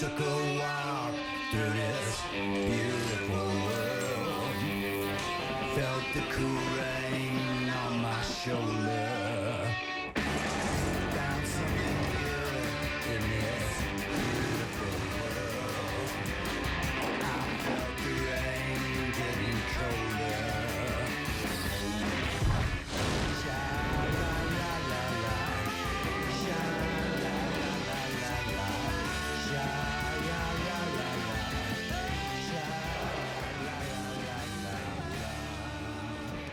took a walk through this beautiful world. Felt the cool rain on my shoulder.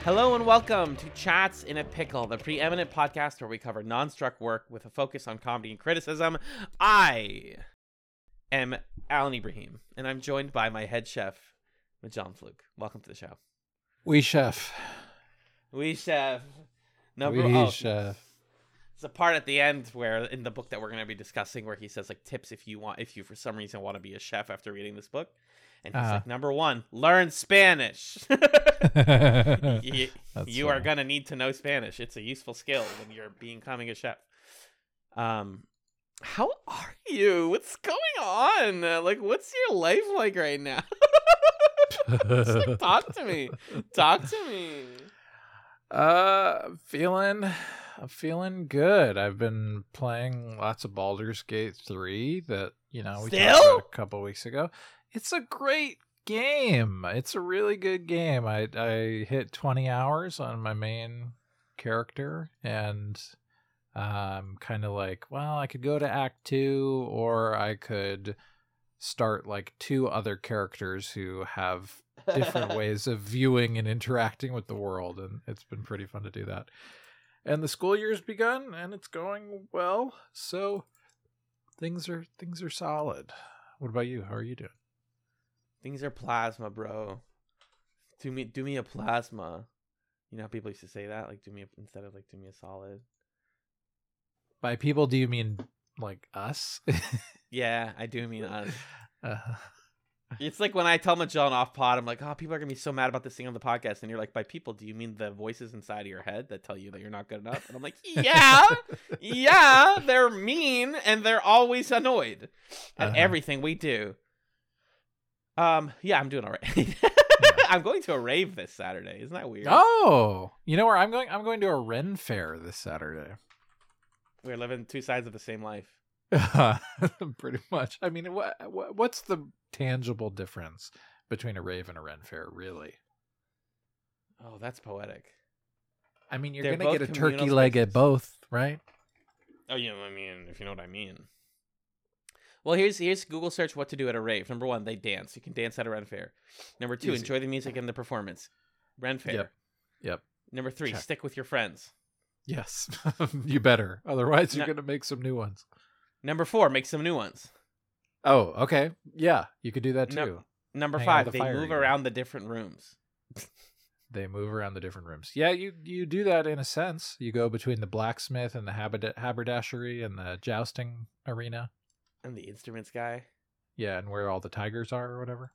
Hello and welcome to Chatz in a Pickle, the preeminent podcast where we cover non-struck work with a focus on comedy and criticism. I am Alan Ibrahim, and I'm joined by my head chef, John Fluke. Welcome to the show. We chef. We chef. Number we oh, chef. There's a part at the end where in the book that we're going to be discussing where he says like tips if you want if you for some reason want to be a chef after reading this book. And he's Uh-huh. like number 1, learn Spanish. you, you are going to need to know Spanish. It's a useful skill when you're becoming a chef. Um how are you? What's going on? Uh, Like what's your life like right now? Just, like, talk to me. Talk to me. Uh, feeling, I'm feeling good. I've been playing lots of Baldur's Gate three. That you know we talked about a couple weeks ago. It's a great game. It's a really good game. I I hit 20 hours on my main character and um kind of like, well, I could go to act 2 or I could start like two other characters who have different ways of viewing and interacting with the world and it's been pretty fun to do that and the school year's begun and it's going well so things are things are solid what about you how are you doing Things are plasma, bro. Do me do me a plasma. You know how people used to say that? Like do me a, instead of like do me a solid. by people do you mean like us Yeah, I do mean us. uh, It's like when I tell Magellan off pod, I'm like, oh, people are gonna be so mad about this thing on the podcast, and you're like, by people, do you mean the voices inside of your head that tell you that you're not good enough? And I'm like, yeah, yeah, they're mean and they're always annoyed at Uh-huh. everything we do. Um, yeah, I'm doing all right. I'm going to a rave this Saturday. Isn't that weird? oh you know where i'm going i'm going to a ren fair this saturday We're living two sides of the same life. pretty much i mean what, what what's the tangible difference between a rave and a ren fair really Oh, that's poetic. I mean, you're They're gonna get a turkey leg at both, right? Oh, yeah. I mean, if you know what I mean. Well, here's here's Google search what to do at a rave. Number one, they dance. You can dance at a Ren fair. Number two, Easy. enjoy the music and the performance. Ren fair. Yep. Yep. Number three, Check. stick with your friends. Yes, you better. Otherwise, you're No- gonna make some new ones. Number four, make some new ones. Oh, okay. Yeah, you could do that too. No- Number Hang five, the they move around the different rooms. They move around the different rooms. Yeah, you you do that in a sense. You go between the blacksmith and the haberd- haberdashery and the jousting arena. And the instruments guy. Yeah, and where all the tigers are or whatever.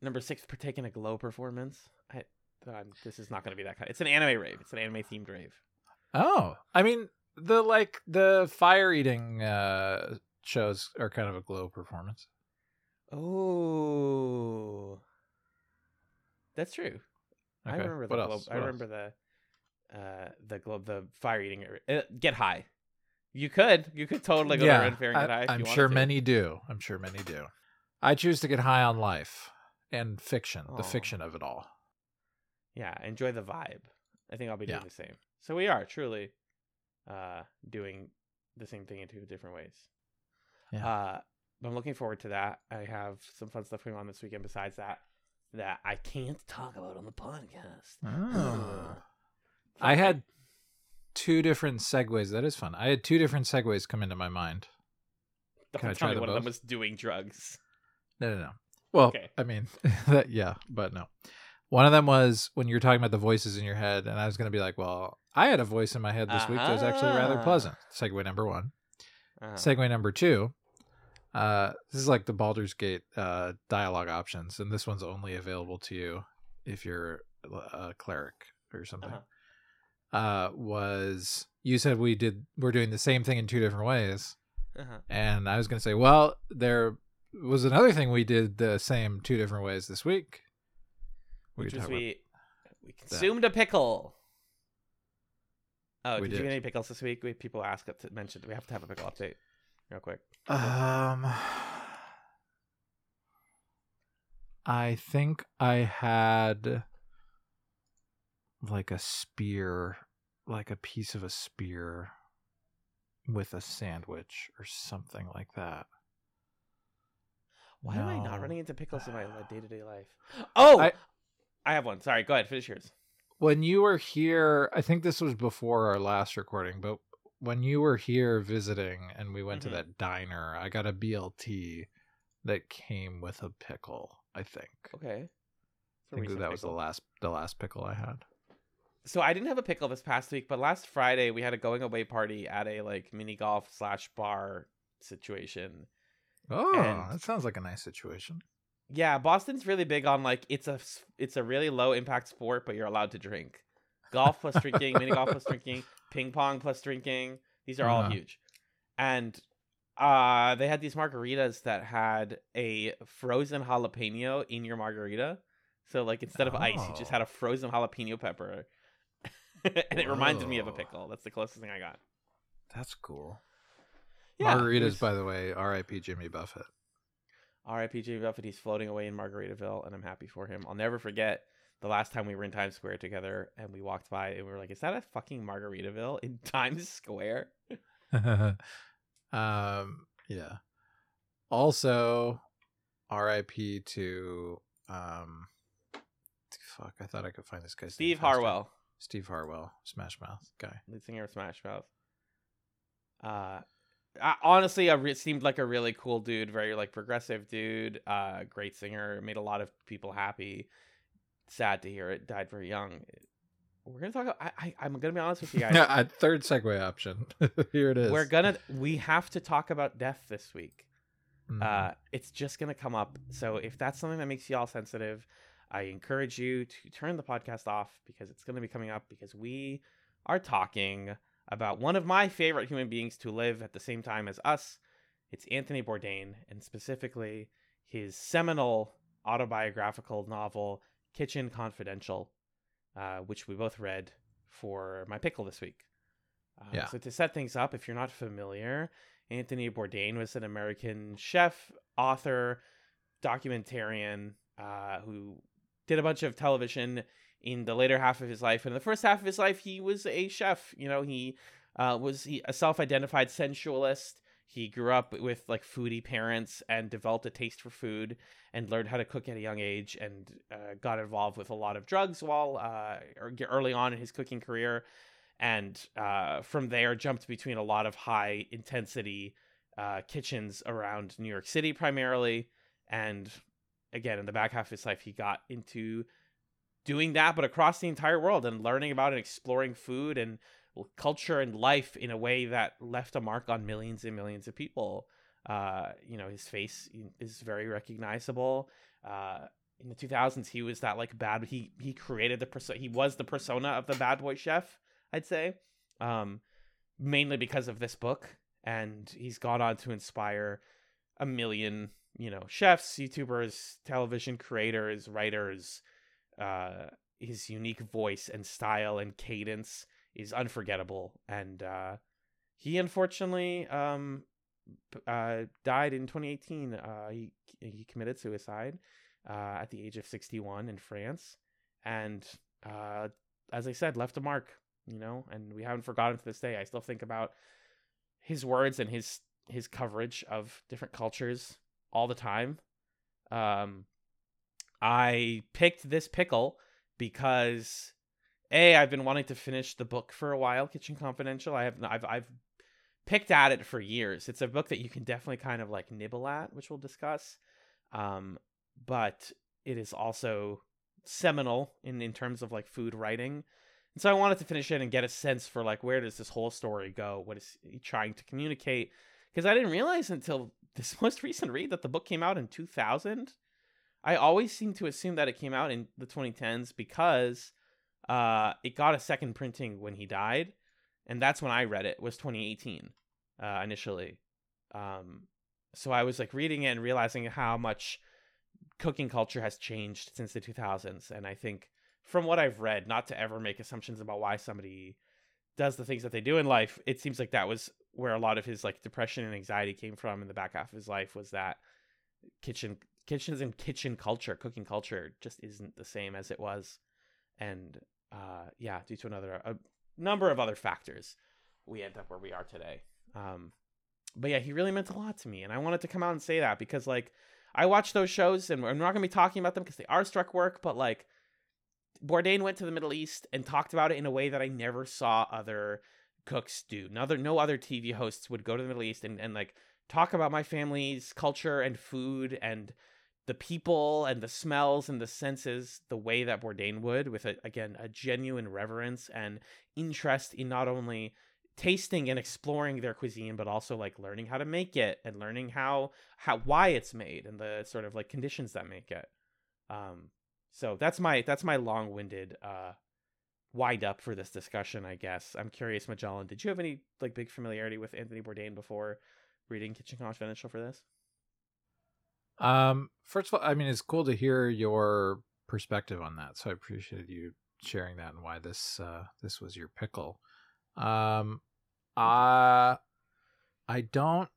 Number six, partake in a glow performance. I, um, this is not going to be that kind. It's an anime rave. It's an anime themed rave. Oh, I mean the like the fire eating uh shows are kind of a glow performance. Oh, that's true. I remember the what globe. else? I What remember the uh the globe the fire eating uh, get high. You could you could totally go to Ren Fair and get I- high. If I'm you sure many do. I'm sure many do. I choose to get high on life and fiction, Oh. the fiction of it all. Yeah, enjoy the vibe. I think I'll be doing Yeah. the same. So we are truly uh doing the same thing in two different ways. Yeah. Uh but I'm looking forward to that. I have some fun stuff going on this weekend besides that that I can't talk about on the podcast. Oh. I had two different segues. That is fun. I had two different segues come into my mind. Can I try me one of them was doing drugs. No, no, no. Well, Okay. I mean, that, yeah, but no. One of them was when you were talking about the voices in your head, and I was going to be like, well, I had a voice in my head this week that was actually rather Ah. pleasant. Segue number one. Uh, Segue number two. Uh, this is like the Baldur's Gate uh, dialogue options, and this one's only available to you if you're a cleric or something. Uh-huh. Uh, was you said we did we're doing the same thing in two different ways, uh-huh. and I was gonna say, well, they're was another thing we did the same two different ways this week. We which was we we consumed a pickle. Oh, We did, you get any pickles this week? We people ask to mention we have to have a pickle update real quick. Um, I think I had like a spear, like a piece of a spear with a sandwich or something like that. Why am I not running into pickles in my day to day life? Oh, I, I- have one. Sorry, go ahead. Finish yours. When you were here, I think this was before our last recording, but when you were here visiting and we went Mhm. to that diner, I got a BLT that came with a pickle, I think. Okay. I think recent that was the last the last pickle I had. So I didn't have a pickle this past week, but last Friday we had a going away party at a like mini golf slash bar situation. Oh, And- that sounds like a nice situation. Yeah, Boston's really big on like it's a it's a really low impact sport, but you're allowed to drink. Golf plus drinking, mini golf plus drinking, ping pong plus drinking. These are all Uh-huh. huge. And uh they had these margaritas that had a frozen jalapeno in your margarita. So like instead of ice, you just Oh. had a frozen jalapeno pepper. and it reminded me of a pickle. That's the closest thing I got. That's cool. Yeah, Margaritas, by the way, R.I.P. Jimmy Buffett. R.I.P. Jimmy Buffett. He's floating away in Margaritaville, and I'm happy for him. I'll never forget the last time we were in Times Square together, and we walked by, and we were like, "Is that a fucking Margaritaville in Times Square?" um, yeah. Also, R.I.P. to um, fuck. I thought I could find this guy. Steve. Harwell, Steve Harwell, Smash Mouth guy. lead singer of Smash Mouth. Uh, I, honestly, a re- seemed like a really cool dude, very like progressive dude. Uh, great singer, made a lot of people happy. Sad to hear it. Died very young. We're gonna talk. About, I, I I'm gonna be honest with you guys. Yeah, third segue option. Here it is. We're gonna we have to talk about death this week. Mhm. Uh, it's just gonna come up. So if that's something that makes you all sensitive, I encourage you to turn the podcast off because it's gonna be coming up because we are talking about one of my favorite human beings to live at the same time as us. It's Anthony Bourdain, and specifically his seminal autobiographical novel Kitchen Confidential, uh, which we both read for my pickle this week. Uh, Yeah. So to set things up, if you're not familiar, Anthony Bourdain was an American chef, author, documentarian uh, who did a bunch of television in the later half of his life. And in the first half of his life, he was a chef. You know, he uh, was he, a self-identified sensualist. He grew up with like foodie parents and developed a taste for food and learned how to cook at a young age and uh, got involved with a lot of drugs while uh, er- early on in his cooking career. And uh, from there, jumped between a lot of high intensity uh, kitchens around New York City primarily. And again, in the back half of his life, he got into doing that, but across the entire world and learning about and exploring food and culture and life in a way that left a mark on millions and millions of people. Uh, you know, his face is very recognizable. Uh, in the 2000s, he was that like bad. He he created the persona. He was the persona of the bad boy chef. I'd say, um, mainly because of this book, and he's gone on to inspire a million, you know, chefs, YouTubers, television creators, writers. Uh, his unique voice and style and cadence is unforgettable, and uh, he unfortunately um, uh, died in 2018. Uh, he he committed suicide uh, at the age of 61 in France, and uh, as I said, left a mark. You know, and we haven't forgotten to this day. I still think about his words and his his coverage of different cultures all the time. Um, I picked this pickle because a I've been wanting to finish the book for a while, Kitchen Confidential. I have I've I've picked at it for years. It's a book that you can definitely kind of like nibble at, which we'll discuss. Um, but it is also seminal in in terms of like food writing. And so I wanted to finish it and get a sense for like where does this whole story go? What is he trying to communicate? Because I didn't realize until this most recent read that the book came out in 2000. I always seem to assume that it came out in the 2010s because uh, it got a second printing when he died, and that's when I read it. Was 2018 uh, initially, um, so I was like reading it and realizing how much cooking culture has changed since the 2000s. And I think from what I've read, not to ever make assumptions about why somebody does the things that they do in life, it seems like that was where a lot of his like depression and anxiety came from in the back half of his life was that kitchen kitchens and kitchen culture, cooking culture just isn't the same as it was. And uh yeah, due to another a number of other factors, we end up where we are today. Um but yeah, he really meant a lot to me and I wanted to come out and say that because like I watch those shows and we're not going to be talking about them because they are struck work, but like Bourdain went to the Middle East and talked about it in a way that I never saw other cooks do. No other, no other TV hosts would go to the Middle East and, and like talk about my family's culture and food and the people and the smells and the senses the way that Bourdain would with a, again a genuine reverence and interest in not only tasting and exploring their cuisine but also like learning how to make it and learning how how why it's made and the sort of like conditions that make it um so that's my that's my long-winded uh wind up for this discussion i guess i'm curious magellan did you have any like big familiarity with anthony bourdain before reading kitchen confidential for this Um, first of all, I mean, it's cool to hear your perspective on that. So I appreciated you sharing that and why this uh, this was your pickle. Um, I I don't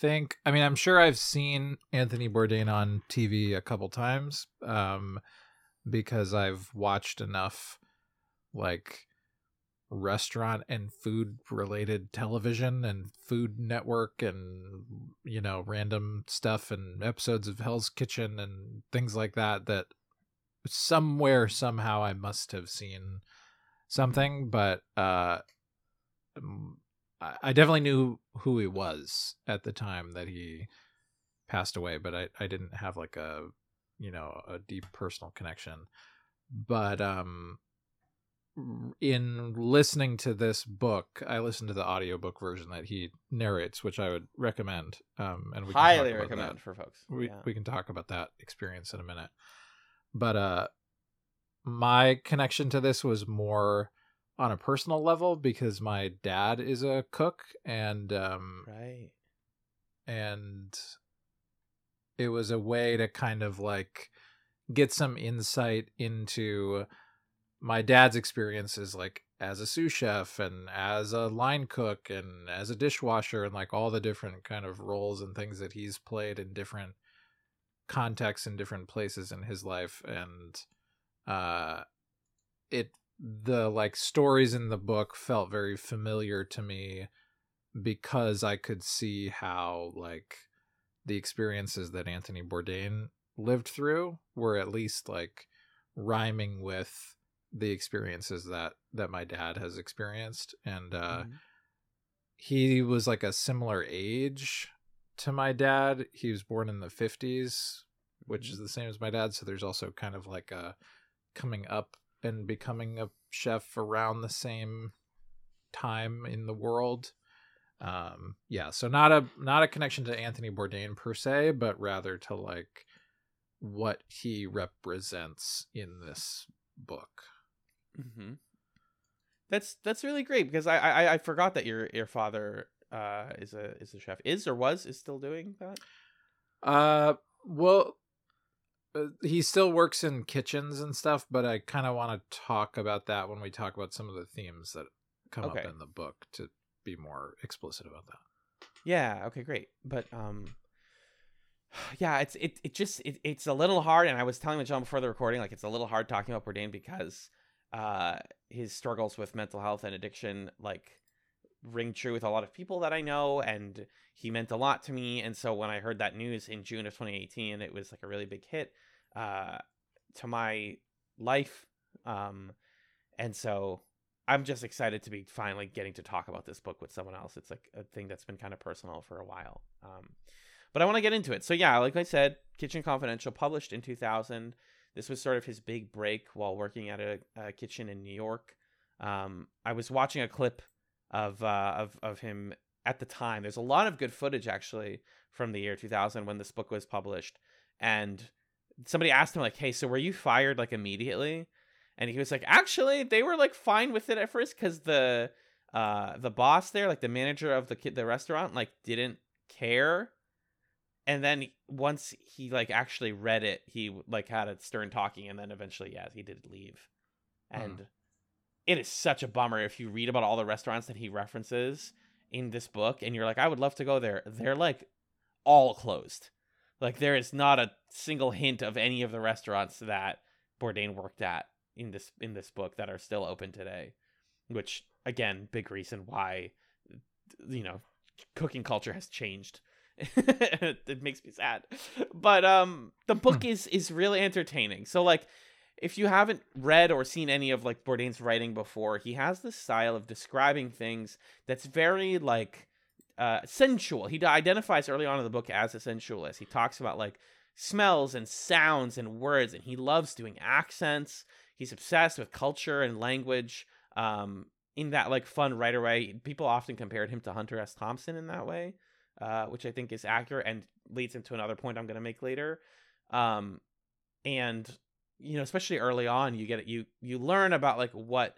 think. I mean, I'm sure I've seen Anthony Bourdain on TV a couple times. Um, because I've watched enough like restaurant and food related television and food network and you know random stuff and episodes of Hell's Kitchen and things like that that somewhere somehow I must have seen something but uh I I definitely knew who he was at the time that he passed away but I I didn't have like a you know a deep personal connection. But um in listening to this book i listened to the audiobook version that he narrates which i would recommend um and we highly recommend that. for folks we, yeah. we can talk about that experience in a minute but uh my connection to this was more on a personal level because my dad is a cook and um right and it was a way to kind of like get some insight into my dad's experiences like as a sous chef and as a line cook and as a dishwasher and like all the different kind of roles and things that he's played in different contexts and different places in his life. And uh it the like stories in the book felt very familiar to me because I could see how like the experiences that Anthony Bourdain lived through were at least like rhyming with the experiences that that my dad has experienced and uh Mhm. he was like a similar age to my dad he was born in the 50s which Mhm. is the same as my dad so there's also kind of like a coming up and becoming a chef around the same time in the world um yeah so not a not a connection to anthony bourdain per se but rather to like what he represents in this book hmm That's that's really great because I, I I forgot that your your father uh is a is a chef is or was is still doing that. Uh, well, uh, he still works in kitchens and stuff, but I kind of want to talk about that when we talk about some of the themes that come Okay. up in the book to be more explicit about that. Yeah. Okay. Great. But um, yeah, it's it it just it, it's a little hard, and I was telling John before the recording, like it's a little hard talking about Bourdain because uh his struggles with mental health and addiction like ring true with a lot of people that I know, and he meant a lot to me. And so when I heard that news in June of 2018, it was like a really big hit uh to my life. Um, and so I'm just excited to be finally getting to talk about this book with someone else. It's like a thing that's been kind of personal for a while. Um, but I want to get into it. So yeah, like I said, Kitchen Confidential published in 2000. This was sort of his big break while working at a, a kitchen in New York. Um, I was watching a clip of uh, of of him at the time. There's a lot of good footage actually from the year 2000 when this book was published, and somebody asked him like, "Hey, so were you fired like immediately?" And he was like, "Actually, they were like fine with it at first because the uh the boss there, like the manager of the the restaurant, like didn't care. And then once he like actually read it, he like had a stern talking, and then eventually, yeah, he did leave. Hmm. And it is such a bummer if you read about all the restaurants that he references in this book, and you're like, I would love to go there. They're like all closed. Like there is not a single hint of any of the restaurants that Bourdain worked at in this in this book that are still open today. Which again, big reason why you know cooking culture has changed. it makes me sad. But um the book is is really entertaining. So like if you haven't read or seen any of like Bourdain's writing before, he has this style of describing things that's very like uh, sensual. He identifies early on in the book as a sensualist. He talks about like smells and sounds and words, and he loves doing accents. He's obsessed with culture and language. Um, in that like fun writer way, people often compared him to Hunter S. Thompson in that way, uh, which I think is accurate and leads into another point I'm going to make later. Um, and you know, especially early on, you get it. You you learn about like what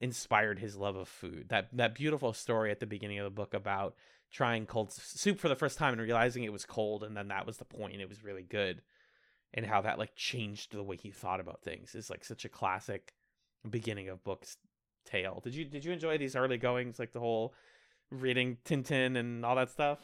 inspired his love of food. That that beautiful story at the beginning of the book about trying cold soup for the first time and realizing it was cold and then that was the point and it was really good and how that like changed the way he thought about things is like such a classic beginning of books tale. Did you did you enjoy these early goings like the whole reading Tintin and all that stuff?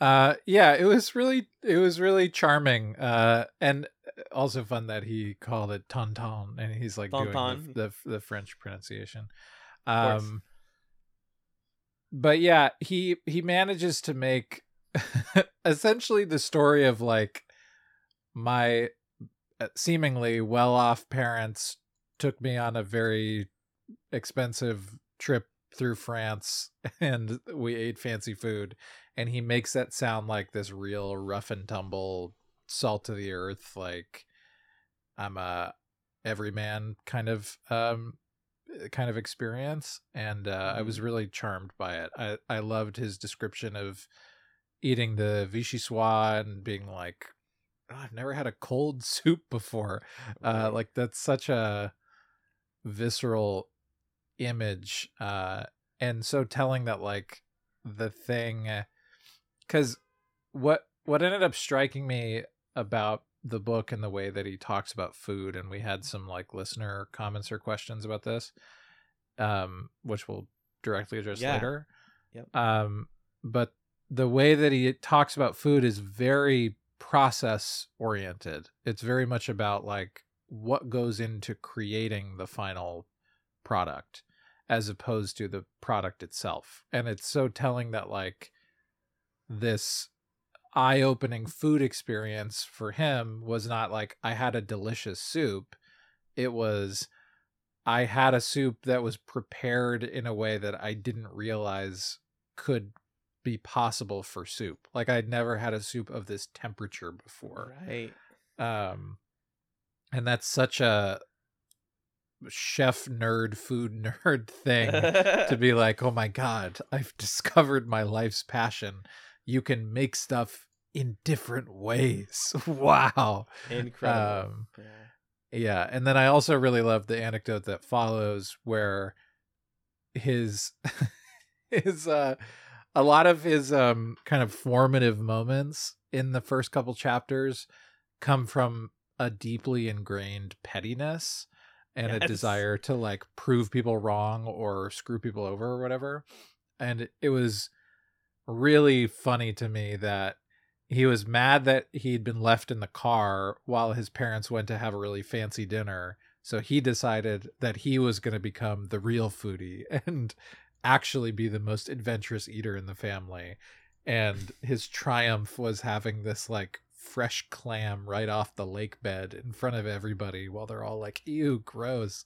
Uh yeah, it was really it was really charming. Uh and also fun that he called it Tonton and he's like doing the, the the French pronunciation. Um but yeah, he he manages to make essentially the story of like my uh, seemingly well-off parents took me on a very expensive trip through France and we ate fancy food and he makes that sound like this real rough and tumble salt of the earth like I'm a everyman kind of um kind of experience and uh, I was really charmed by it. I I loved his description of eating the vichyssoise and being like "Oh, I've never had a cold soup before. Uh like that's such a visceral image uh and so telling that like the thing cuz what what ended up striking me about the book and the way that he talks about food and we had some like listener comments or questions about this um which we'll directly address Yeah. later Yep. um but the way that he talks about food is very process oriented it's very much about like what goes into creating the final product as opposed to the product itself and it's so telling that like this eye-opening food experience for him was not like I had a delicious soup. It was I had a soup that was prepared in a way that I didn't realize could be possible for soup. Like I'd never had a soup of this temperature before. right. Um and that's such a chef nerd food nerd thing to be like, "Oh my god, I've discovered my life's passion. You can make stuff in different ways." wow. incredible. Um, yeah. yeah, and then I also really love the anecdote that follows where his his uh a lot of his um kind of formative moments in the first couple chapters come from a deeply ingrained pettiness and a desire to like prove people wrong or screw people over or whatever. And it was really funny to me that he was mad that he'd been left in the car while his parents went to have a really fancy dinner. So he decided that he was going to become the real foodie and actually be the most adventurous eater in the family. And his triumph was having this like fresh clam right off the lake bed in front of everybody while they're all like, ew, gross.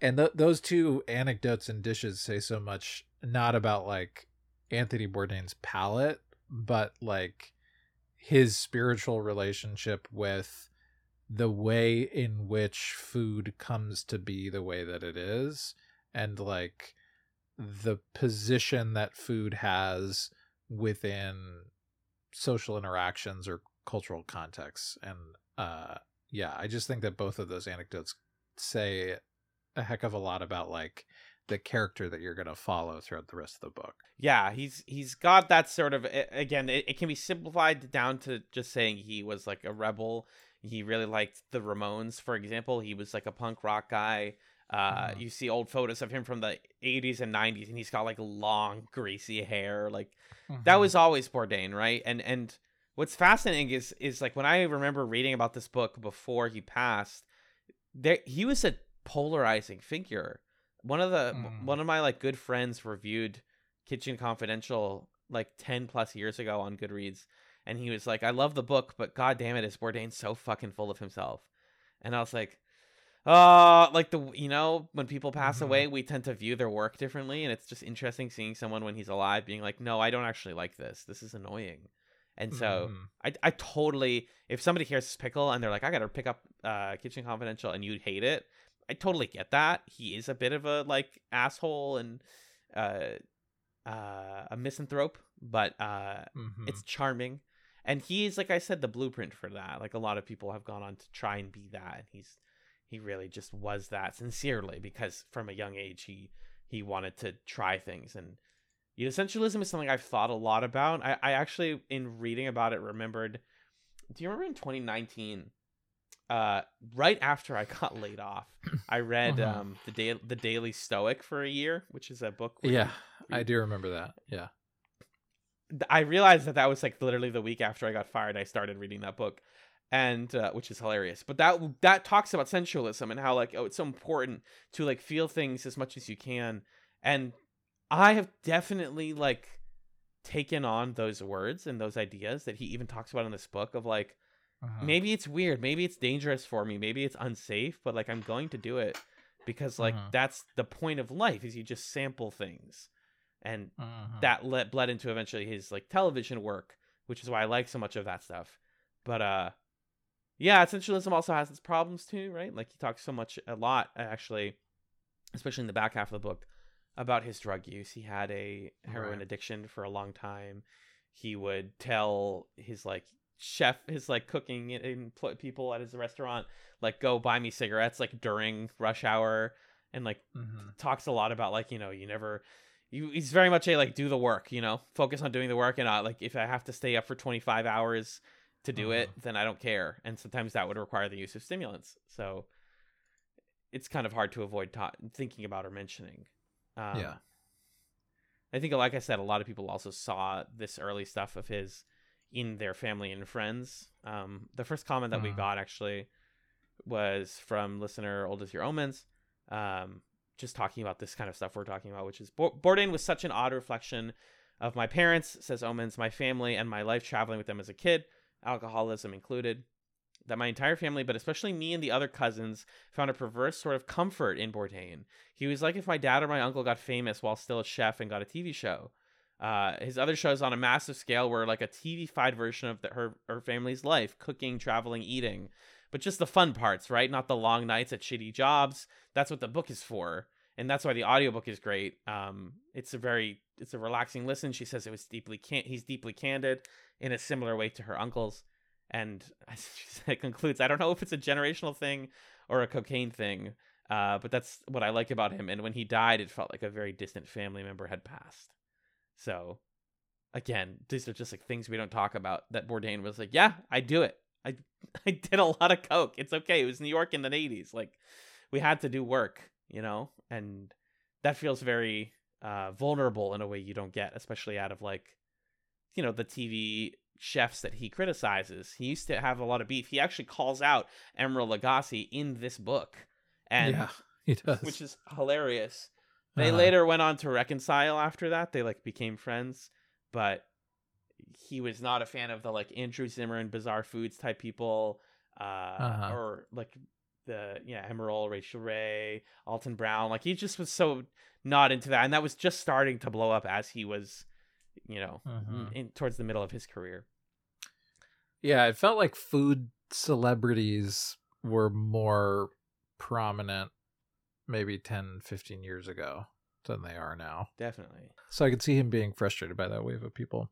And th- those two anecdotes and dishes say so much, not about like Anthony Bourdain's palate, but like his spiritual relationship with the way in which food comes to be the way that it is and like the position that food has within social interactions or cultural contexts and uh yeah i just think that both of those anecdotes say a heck of a lot about like the character that you're going to follow throughout the rest of the book. Yeah, he's he's got that sort of again. It, it can be simplified down to just saying he was like a rebel. He really liked the Ramones, for example. He was like a punk rock guy. Uh, Mhm. You see old photos of him from the 80s and 90s, and he's got like long, greasy hair. Like that Mhm. was always Bourdain, right? And and what's fascinating is is like when I remember reading about this book before he passed, there he was a polarizing figure. One of the Mm. one of my like good friends reviewed Kitchen Confidential like 10 plus years ago on Goodreads and he was like I love the book but god damn it is Bourdain so fucking full of himself. And I was like uh like the you know when people pass Mhm. away we tend to view their work differently and it's just interesting seeing someone when he's alive being like no I don't actually like this. This is annoying. And so Mhm. I, I totally if somebody hears this pickle and they're like I gotta pick up uh Kitchen Confidential and you hate it, I totally get that. He is a bit of a like asshole and uh uh a misanthrope, but uh Mhm. it's charming. And he's like I said, the blueprint for that. Like a lot of people have gone on to try and be that and he's he really just was that sincerely because from a young age he he wanted to try things and sensualism is something I've thought a lot about. I, I actually, in reading about it, remembered. Do you remember in 2019, uh, right after I got laid off, I read Mhm. um the da- the Daily Stoic for a year, which is a book. yeah, I do remember that. Yeah. I realized that that was like literally the week after I got fired. I started reading that book, and uh, which is hilarious. But that that talks about sensualism and how like oh it's so important to like feel things as much as you can. And I have definitely like taken on those words and those ideas that he even talks about in this book of like Mhm. maybe it's weird, maybe it's dangerous for me, maybe it's unsafe, but like I'm going to do it because like Mhm. that's the point of life is you just sample things. And Mhm. that let bled into eventually his like television work, which is why I like so much of that stuff. But uh yeah, sensualism also has its problems too, right? Like he talks so much a lot actually, especially in the back half of the book, about his drug use. He had a heroin Right. addiction for a long time. He would tell his like chef, his like cooking and- people at his restaurant, like go buy me cigarettes like during rush hour, and like Mhm. talks a lot about like you know you never you he's very much a like do the work you know focus on doing the work and not like if i have to stay up for 25 hours to do it then i don't care and sometimes that would require the use of stimulants so it's kind of hard to avoid ta- thinking about or mentioning um, Yeah. i think like i said a lot of people also saw this early stuff of his in their family and friends um, the first comment that we Mhm. got actually was from listener old as your omens um, just talking about this kind of stuff we're talking about, which is Bo- Bourdain was such an odd reflection of my parents, says Omens, my family, and my life traveling with them as a kid, alcoholism included. That my entire family, but especially me and the other cousins, found a perverse sort of comfort in Bourdain. He was like if my dad or my uncle got famous while still a chef and got a TV show. Uh, his other shows on a massive scale were like a TV-fied version of the, her her family's life, cooking, traveling, eating, but just the fun parts, right? Not the long nights at shitty jobs. That's what the book is for, and that's why the audiobook is great. Um, it's a very it's a relaxing listen. She says it was deeply can- he's deeply candid in a similar way to her uncles, and said, concludes, I don't know if it's a generational thing or a cocaine thing, uh, but that's what I like about him. And when he died, it felt like a very distant family member had passed. So, again, these are just like things we don't talk about. That Bourdain was like, yeah, I do it. I I did a lot of coke. It's okay. It was New York in the '80s. Like we had to do work, you know, and that feels very uh, vulnerable in a way you don't get, especially out of like, you know, the TV chefs that he criticizes. He used to have a lot of beef. He actually calls out Emeril Lagasse in this book, and yeah, he does. which is hilarious. They Uh-huh. later went on to reconcile after that. They like became friends, but he was not a fan of the like Andrew Zimmern bizarre foods type people, uh, Uh-huh. or like the yeah Emeril, Rachael Ray, Alton Brown. Like he just was so not into that, and that was just starting to blow up as he was, you know, Mhm. in, towards the middle of his career. Yeah, it felt like food celebrities were more prominent maybe 10, 15 years ago than they are now. Definitely. So I could see him being frustrated by that wave of people.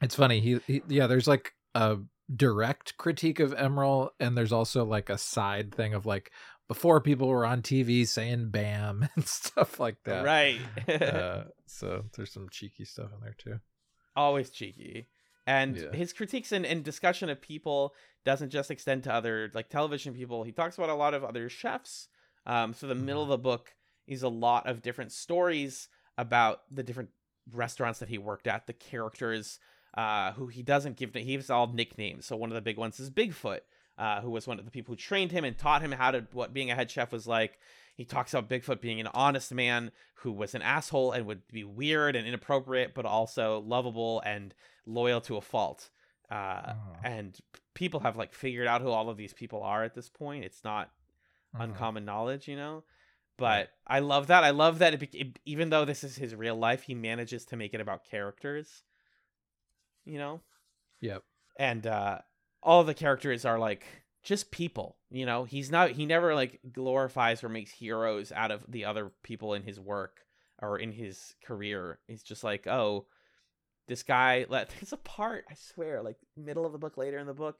It's funny. He, he yeah, there's like a direct critique of Emeril, and there's also like a side thing of like before people were on TV saying "bam" and stuff like that. right. Uh, so there's some cheeky stuff in there too. Always cheeky. And Yeah. his critiques and, and discussion of people doesn't just extend to other like television people. He talks about a lot of other chefs. Um, so the middle of the book is a lot of different stories about the different restaurants that he worked at, the characters uh, who he doesn't give. He gives all nicknames. So one of the big ones is Bigfoot, uh, who was one of the people who trained him and taught him how to what being a head chef was like. He talks about Bigfoot being an honest man who was an asshole and would be weird and inappropriate, but also lovable and loyal to a fault. Uh, Oh. And people have like figured out who all of these people are at this point. It's not Mhm. uncommon knowledge, you know. But I love that. I love that it, it, even though this is his real life, he manages to make it about characters. You know, Yep. and uh all the characters are like just people you know? He's not he never like glorifies or makes heroes out of the other people in his work or in his career. He's just like oh this guy let there's a part i swear like middle of the book later in the book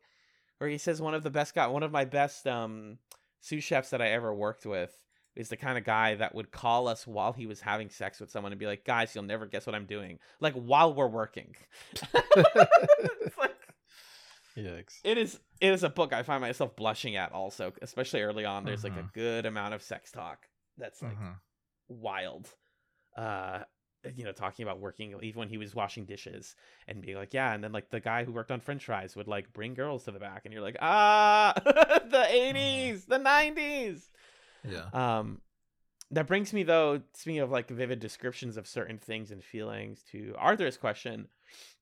where he says one of the best guy one of my best um sous chefs that i ever worked with is the kind of guy that would call us while he was having sex with someone and be like guys you'll never guess what i'm doing. Like while we're working Yikes. it is it is a book I find myself blushing at also, especially early on. There's like a Mhm. good amount of sex talk that's like Mhm. wild. Uh you know, talking about working even when he was washing dishes and being like, yeah, and then like the guy who worked on French fries would like bring girls to the back and you're like, ah the eighties, the nineties. Yeah. Um, that brings me though, speaking of like vivid descriptions of certain things and feelings, to Arthur's question,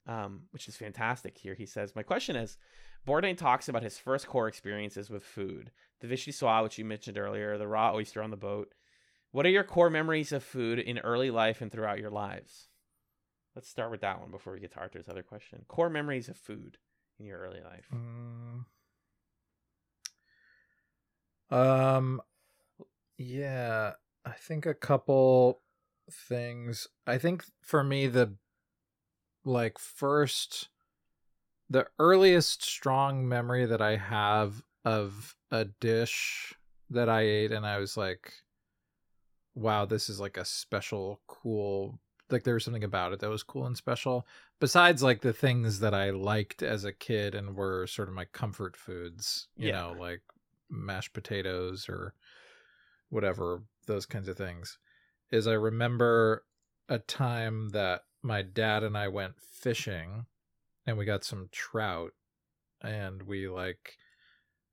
um, which is fantastic. Here he says, "My question is, Bourdain talks about his first core experiences with food, the vichyssoise, which you mentioned earlier, the raw oyster on the boat. What are your core memories of food in early life and throughout your lives?" Let's start with that one before we get to Arthur's other question. Core memories of food in your early life. Mm. Um yeah, I think a couple things. I think for me the like first the earliest strong memory that I have of a dish that I ate and I was like wow, this is like a special cool like there was something about it that was cool and special besides like the things that I liked as a kid and were sort of my comfort foods, you Yeah. know, like mashed potatoes or whatever, those kinds of things, is I remember a time that my dad and I went fishing and we got some trout and we like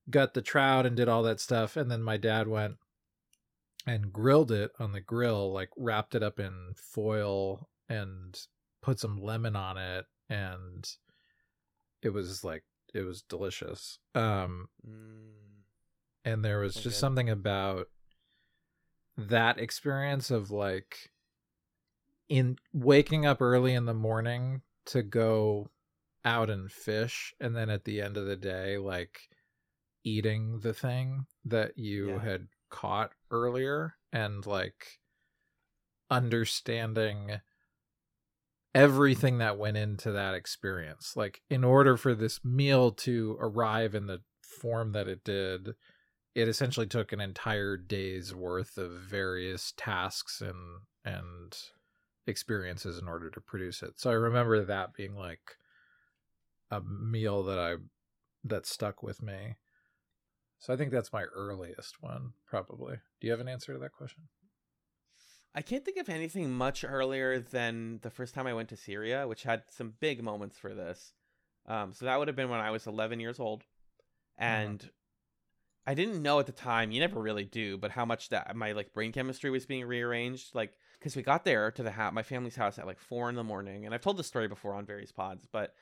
got the trout and did all that stuff and then my dad went and grilled it on the grill like wrapped it up in foil and put some lemon on it and it was like it was delicious. Um Mm, and there was So just something about that experience of like in waking up early in the morning to go out and fish and then at the end of the day like eating the thing that you Yeah. had caught earlier and like understanding everything that went into that experience like in order for this meal to arrive in the form that it did it essentially took an entire day's worth of various tasks and and experiences in order to produce it so i remember that being like a meal that i that stuck with me so i think that's my earliest one probably do you have an answer to that question I can't think of anything much earlier than the first time I went to Syria, which had some big moments for this. Um, so that would have been when I was 11 years old, and I didn't know at the time. You never really do, but how much that my like brain chemistry was being rearranged. Like because we got there to the house, my family's house at like four in the morning, and I've told this story before on various pods, but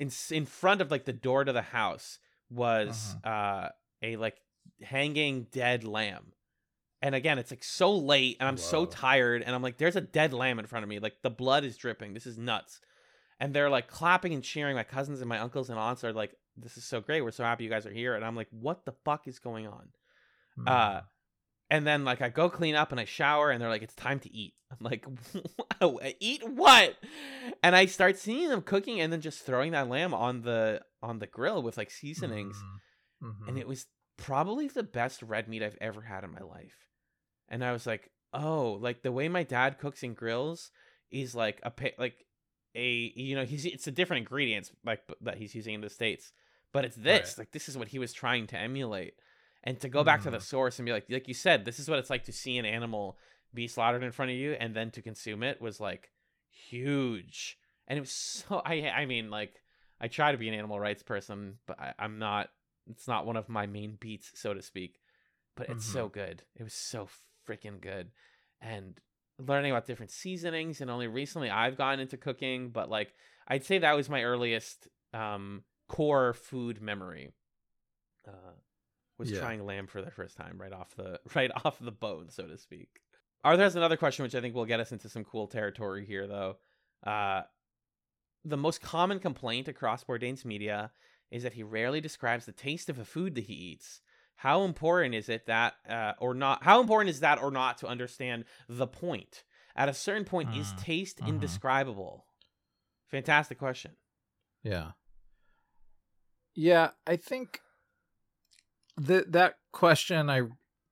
in in front of like the door to the house was uh a like hanging dead lamb. And again, it's like so late and I'm so tired and I'm like there's a dead lamb in front of me. Like the blood is dripping. This is nuts. And they're like clapping and cheering. My cousins and my uncles and aunts are like this is so great. We're so happy you guys are here. And I'm like what the fuck is going on? Hmm. Uh and then like I go clean up and I shower and they're like it's time to eat. I'm like eat what? And I start seeing them cooking and then just throwing that lamb on the on the grill with like seasonings Mhm. and it was probably the best red meat I've ever had in my life. And I was like, oh, like the way my dad cooks and grills is like a like a you know he's it's a different ingredients like that he's using in the states, but it's this Right. like this is what he was trying to emulate. And to go back to the Mhm. source and be like, like you said, this is what it's like to see an animal be slaughtered in front of you and then to consume it was like huge. And it was so I I mean like I try to be an animal rights person, but I, I'm not. It's not one of my main beats, so to speak. But it's so good. It was so freaking good, and learning about different seasonings. And only recently I've gotten into cooking, but like I'd say that was my earliest um, core food memory. Uh, was Yeah. trying lamb for the first time, right off the right off the bone, so to speak. Arthur has another question, which I think will get us into some cool territory here, though. Uh, the most common complaint across Bourdain's media is that he rarely describes the taste of the food that he eats. How important is it that, uh, or not? How important is that, or not, to understand the point? At a certain point, is Mm, taste mhm. indescribable? Fantastic question. Yeah. Yeah, I think that that question I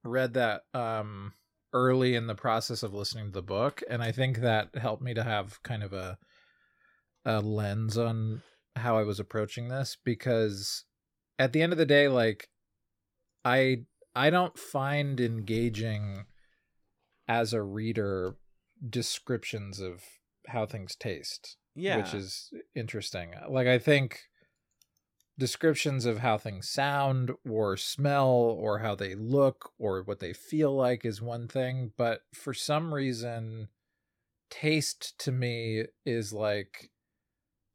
read that um early in the process of listening to the book and I think that helped me to have kind of a a lens on how I was approaching this because at the end of the day like I I don't find engaging as a reader descriptions of how things taste Yeah. which is interesting. Like I think descriptions of how things sound or smell or how they look or what they feel like is one thing, but for some reason taste to me is like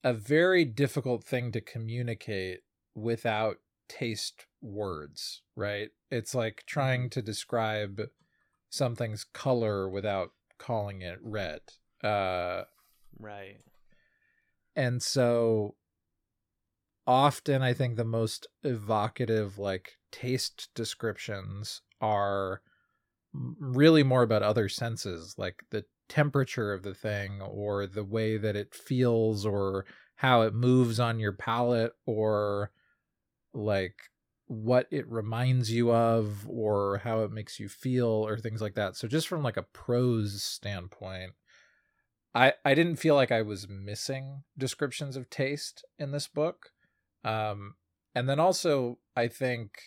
a very difficult thing to communicate without taste words, right? It's like trying to describe something's color without calling it red. Uh right. and so often i think the most evocative like taste descriptions are really more about other senses like the temperature of the thing or the way that it feels or how it moves on your palate or like what it reminds you of or how it makes you feel or things like that so just from like a prose standpoint I I didn't feel like I was missing descriptions of taste in this book. Um and then also I think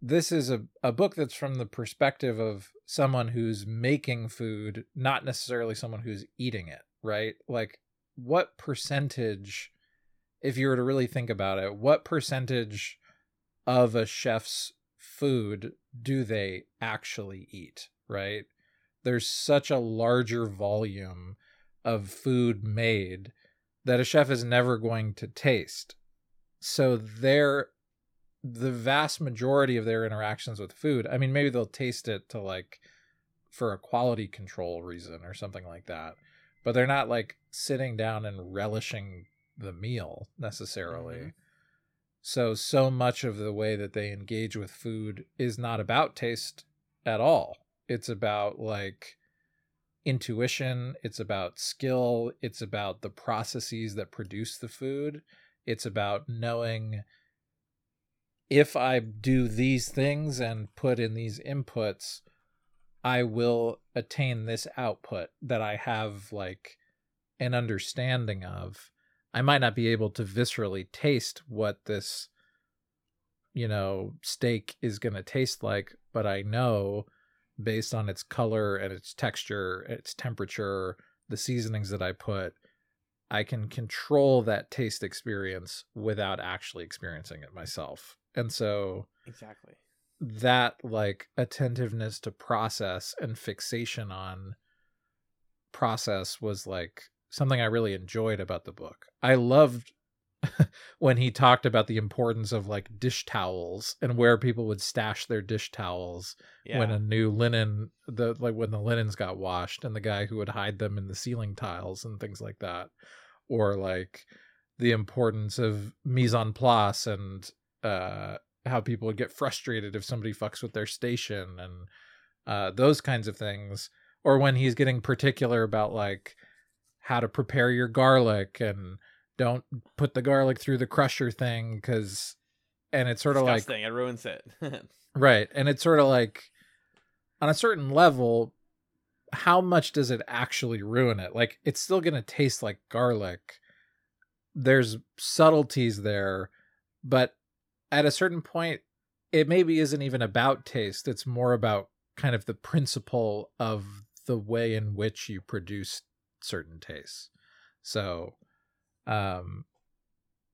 this is a, a book that's from the perspective of someone who's making food, not necessarily someone who's eating it, right? Like what percentage if you were to really think about it, what percentage of a chef's food do they actually eat, right? there's such a larger volume of food made that a chef is never going to taste. So their the vast majority of their interactions with food, I mean maybe they'll taste it to like for a quality control reason or something like that. But they're not like sitting down and relishing the meal necessarily. Mhm. So so much of the way that they engage with food is not about taste at all it's about like intuition it's about skill it's about the processes that produce the food it's about knowing if i do these things and put in these inputs i will attain this output that i have like an understanding of. I might not be able to viscerally taste what this you know steak is going to taste like but i know based on its color and its texture, its temperature, the seasonings that I put, I can control that taste experience without actually experiencing it myself. And so Exactly. that like attentiveness to process and fixation on process was like something I really enjoyed about the book. I loved when he talked about the importance of like dish towels and where people would stash their dish towels Yeah. when a new linen the like when the linens got washed and the guy who would hide them in the ceiling tiles and things like that or like the importance of mise en place and uh how people would get frustrated if somebody fucks with their station and uh those kinds of things or when he's getting particular about like how to prepare your garlic and don't put the garlic through the crusher thing cuz and it's sort of like Disgusting. it ruins it. Right. And it's sort of like on a certain level, how much does it actually ruin it? Like it's still going to taste like garlic. There's subtleties there, but at a certain point it maybe isn't even about taste. It's more about kind of the principle of the way in which you produce certain tastes. So, um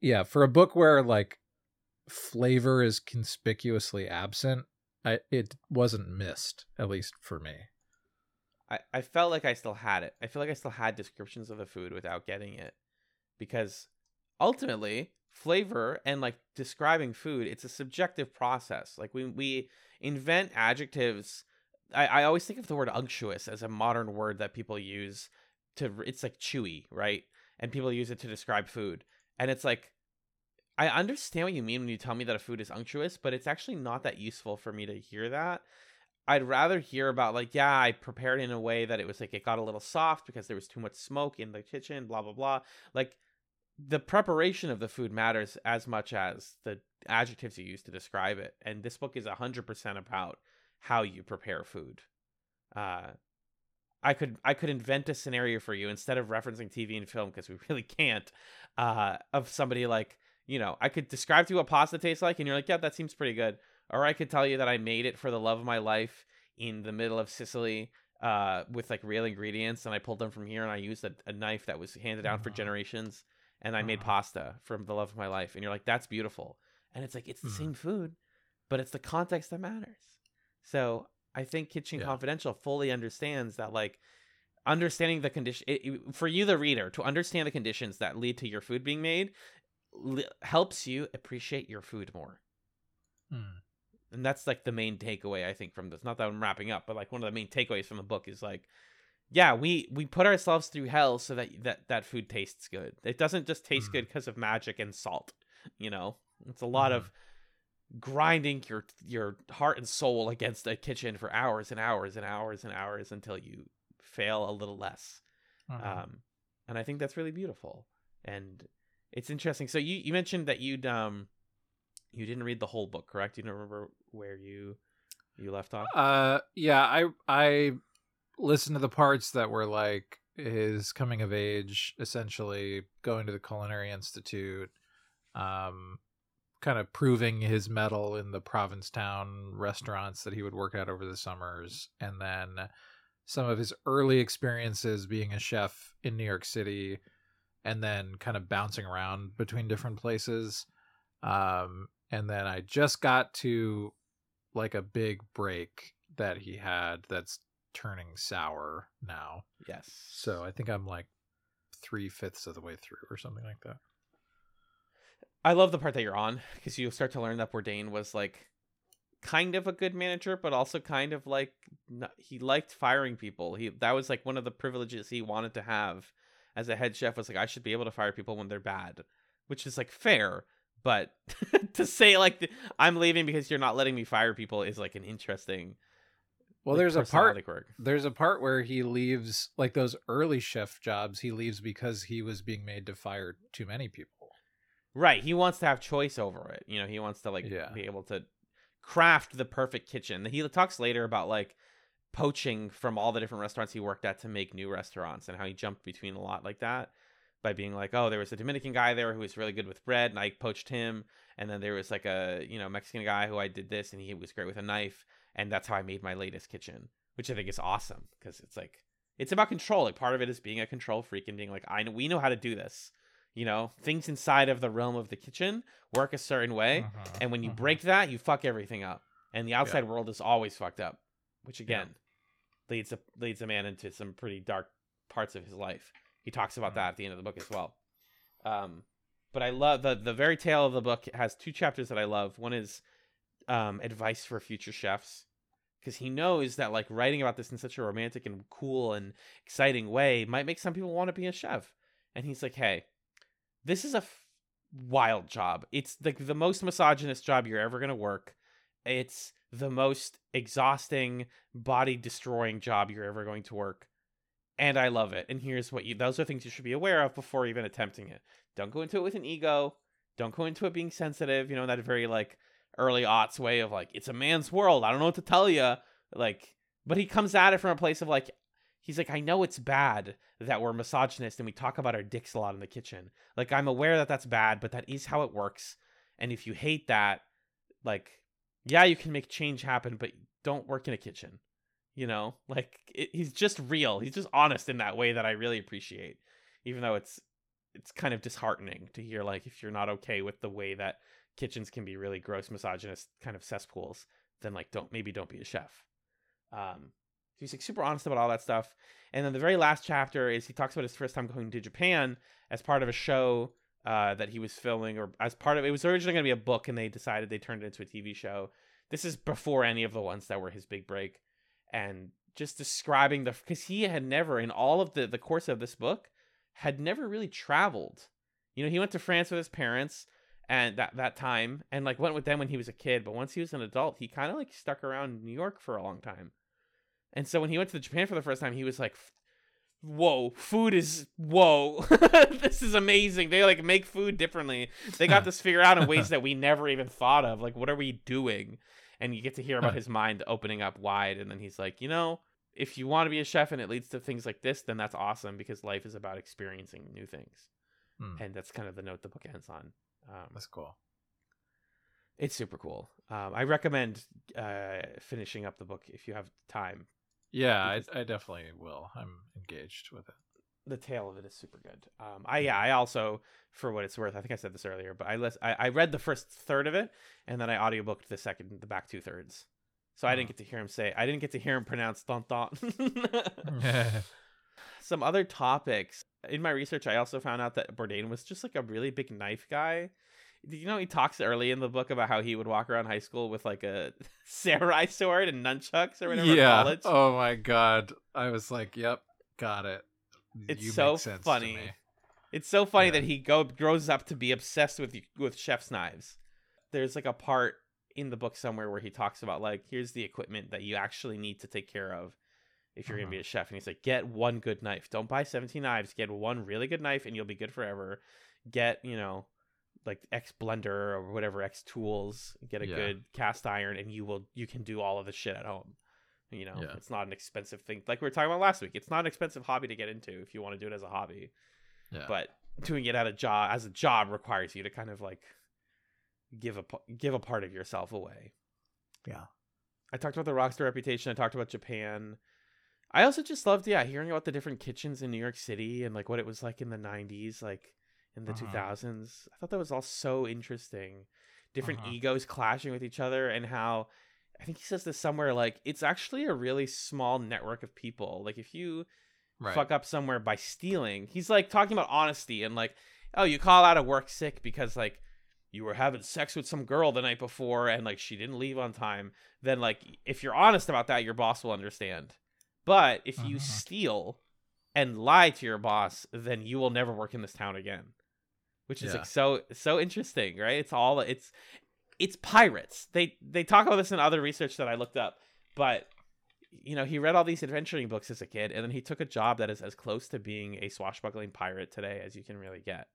yeah, for a book where like flavor is conspicuously absent, I, it wasn't missed, at least for me. I, I felt like I still had it. I feel like I still had descriptions of the food without getting it. Because ultimately, flavor and like describing food, it's a subjective process. Like we we invent adjectives. I, I always think of the word unctuous as a modern word that people use to it's like chewy, right? And people use it to describe food. And it's like I understand what you mean when you tell me that a food is unctuous, but it's actually not that useful for me to hear that. I'd rather hear about like, yeah, I prepared in a way that it was like it got a little soft because there was too much smoke in the kitchen, blah blah blah. Like the preparation of the food matters as much as the adjectives you use to describe it. And this book is 100% about how you prepare food. Uh I could I could invent a scenario for you instead of referencing TV and film because we really can't uh of somebody like you know, I could describe to you what pasta tastes like, and you're like, yeah, that seems pretty good. Or I could tell you that I made it for the love of my life in the middle of Sicily uh, with like real ingredients, and I pulled them from here, and I used a, a knife that was handed down for generations, and I made pasta from the love of my life. And you're like, that's beautiful. And it's like, it's the Mhm. same food, but it's the context that matters. So I think Kitchen Yeah. Confidential fully understands that, like, understanding the condition it, for you the reader to understand the conditions that lead to your food being made li- helps you appreciate your food more Hmm. and that's like the main takeaway i think from this not that i'm wrapping up but like one of the main takeaways from the book is like yeah we we put ourselves through hell so that that that food tastes good it doesn't just taste Mhm. good because of magic and salt you know it's a lot Mhm. of grinding your your heart and soul against a kitchen for hours and hours and hours and hours until you fail a little less. Mhm. um and i think that's really beautiful. And it's interesting. So you you mentioned that you'd um you didn't read the whole book correct? You don't remember where you you left off? Uh, yeah, I I listened to the parts that were like his coming of age, essentially going to the Culinary Institute, um, kind of proving his mettle in the Provincetown restaurants that he would work at over the summers, and then some of his early experiences being a chef in New York City, and then kind of bouncing around between different places. Um, and then I just got to like a big break that he had that's turning sour now. yes So I think I'm like three fifths of the way through or something like that. I love the part that you're on because you start to learn that bourdain was like kind of a good manager but also kind of like n- he liked firing people he that was like one of the privileges he wanted to have as a head chef was like i should be able to fire people when they're bad which is like fair but to say like i'm leaving because you're not letting me fire people is like an interesting Well, like, there's a part there's a part where he leaves like those early chef jobs he leaves because he was being made to fire too many people. Right he wants to have choice over it you know he wants to like Yeah. be able to craft the perfect kitchen he talks later about like poaching from all the different restaurants he worked at to make new restaurants and how he jumped between a lot like that by being like oh there was a dominican guy there who was really good with bread and i poached him and then there was like a you know mexican guy who i did this and he was great with a knife and that's how i made my latest kitchen which i think is awesome because it's like it's about control like part of it is being a control freak and being like i know we know how to do this you know things inside of the realm of the kitchen work a certain way Mhm, and when you mhm. break that you fuck everything up and the outside world is always fucked up which again leads a leads a man into some pretty dark parts of his life. He talks about Mhm. that at the end of the book as well. Um but i love the the very tail of the book has two chapters that i love. One is um advice for future chefs because he knows that like writing about this in such a romantic and cool and exciting way might make some people want to be a chef. And he's like hey this is a f- wild job. It's the, the most misogynist job you're ever going to work. It's the most exhausting body destroying job you're ever going to work. And i love it. And here's what you those are things you should be aware of before even attempting it. Don't go into it with an ego. Don't go into it being sensitive, you know, that very like early aughts way of like, it's a man's world. I don't know what to tell you. Like, but he comes at it from a place of like, he's like, I know it's bad that we're misogynist and we talk about our dicks a lot in the kitchen. Like, I'm aware that that's bad, but that is how it works. And if you hate that, like, yeah, you can make change happen, but don't work in a kitchen. You know, like it, he's just real. He's just honest in that way that I really appreciate, even though it's it's kind of disheartening to hear like if you're not okay with the way that kitchens can be really gross misogynist kind of cesspools, then like don't maybe don't be a chef. Um, he's like super honest about all that stuff. And then the very last chapter is he talks about his first time going to Japan as part of a show uh, that he was filming, or as part of it was originally going to be a book, and they decided they turned it into a TV show. This is before any of the ones that were his big break, and just describing the because he had never in all of the the course of this book had never really traveled. You know, he went to France with his parents and that that time and like went with them when he was a kid, but once he was an adult, he kind of like stuck around New York for a long time. And so when he went to Japan for the first time, he was like whoa food is whoa this is amazing. They like make food differently. They got this figured out in ways that we never even thought of like what are we doing? And you get to hear about his mind opening up wide and then he's like you know if you want to be a chef and it leads to things like this then that's awesome because life is about experiencing new things. Hmm. and that's kind of the note the book ends on. Um, That's cool. it's super cool. Um, i recommend uh, finishing up the book if you have time Yeah, I, I definitely will. I'm engaged with it. the tale of it is super good. Um, I yeah, I also, for what it's worth, I think I said this earlier, but I lis- I, I read the first third of it, and then I audiobooked the second, the back two thirds. So I didn't get to hear him say, I didn't get to hear him pronounce "thon thon." Some other topics in my research, I also found out that Bourdain was just like a really big knife guy. Did you know he talks early in the book about how he would walk around high school with like a samurai sword and nunchucks or whatever? yeah. college? Oh my god. I was like, yep, got it. It's You so make sense to funny. It's so funny Yeah. that he go grows up to be obsessed with with chef's knives. There's like a part in the book somewhere where he talks about like here's the equipment that you actually need to take care of if you're Uh-huh. gonna be a chef, and he's like, get one good knife. Don't buy 17 knives. Get one really good knife, and you'll be good forever. Get you know like X blender or whatever X tools. Get a Yeah. good cast iron, and you will you can do all of the shit at home. You know, Yeah. it's not an expensive thing. Like we were talking about last week, it's not an expensive hobby to get into if you want to do it as a hobby Yeah. but doing it at a job as a job requires you to kind of like give a p- give a part of yourself away. Yeah. I talked about the Rockstar reputation. I talked about Japan. I also just loved yeah hearing about the different kitchens in New York City and like what it was like in the '90s, like in the Uh-huh. 2000s. I thought that was all so interesting. Different Uh-huh. egos clashing with each other and how I think he says this somewhere like it's actually a really small network of people. Like if you right. fuck up somewhere by stealing. He's like talking about honesty and like, oh, you call out of work sick because like you were having sex with some girl the night before and like she didn't leave on time. Then like if you're honest about that, your boss will understand. But if you Uh-huh. steal and lie to your boss, then you will never work in this town again. Which is Yeah. like so so interesting, right? It's all it's it's pirates. They they talk about this in other research that I looked up, but you know, he read all these adventuring books as a kid, and then he took a job that is as close to being a swashbuckling pirate today as you can really get.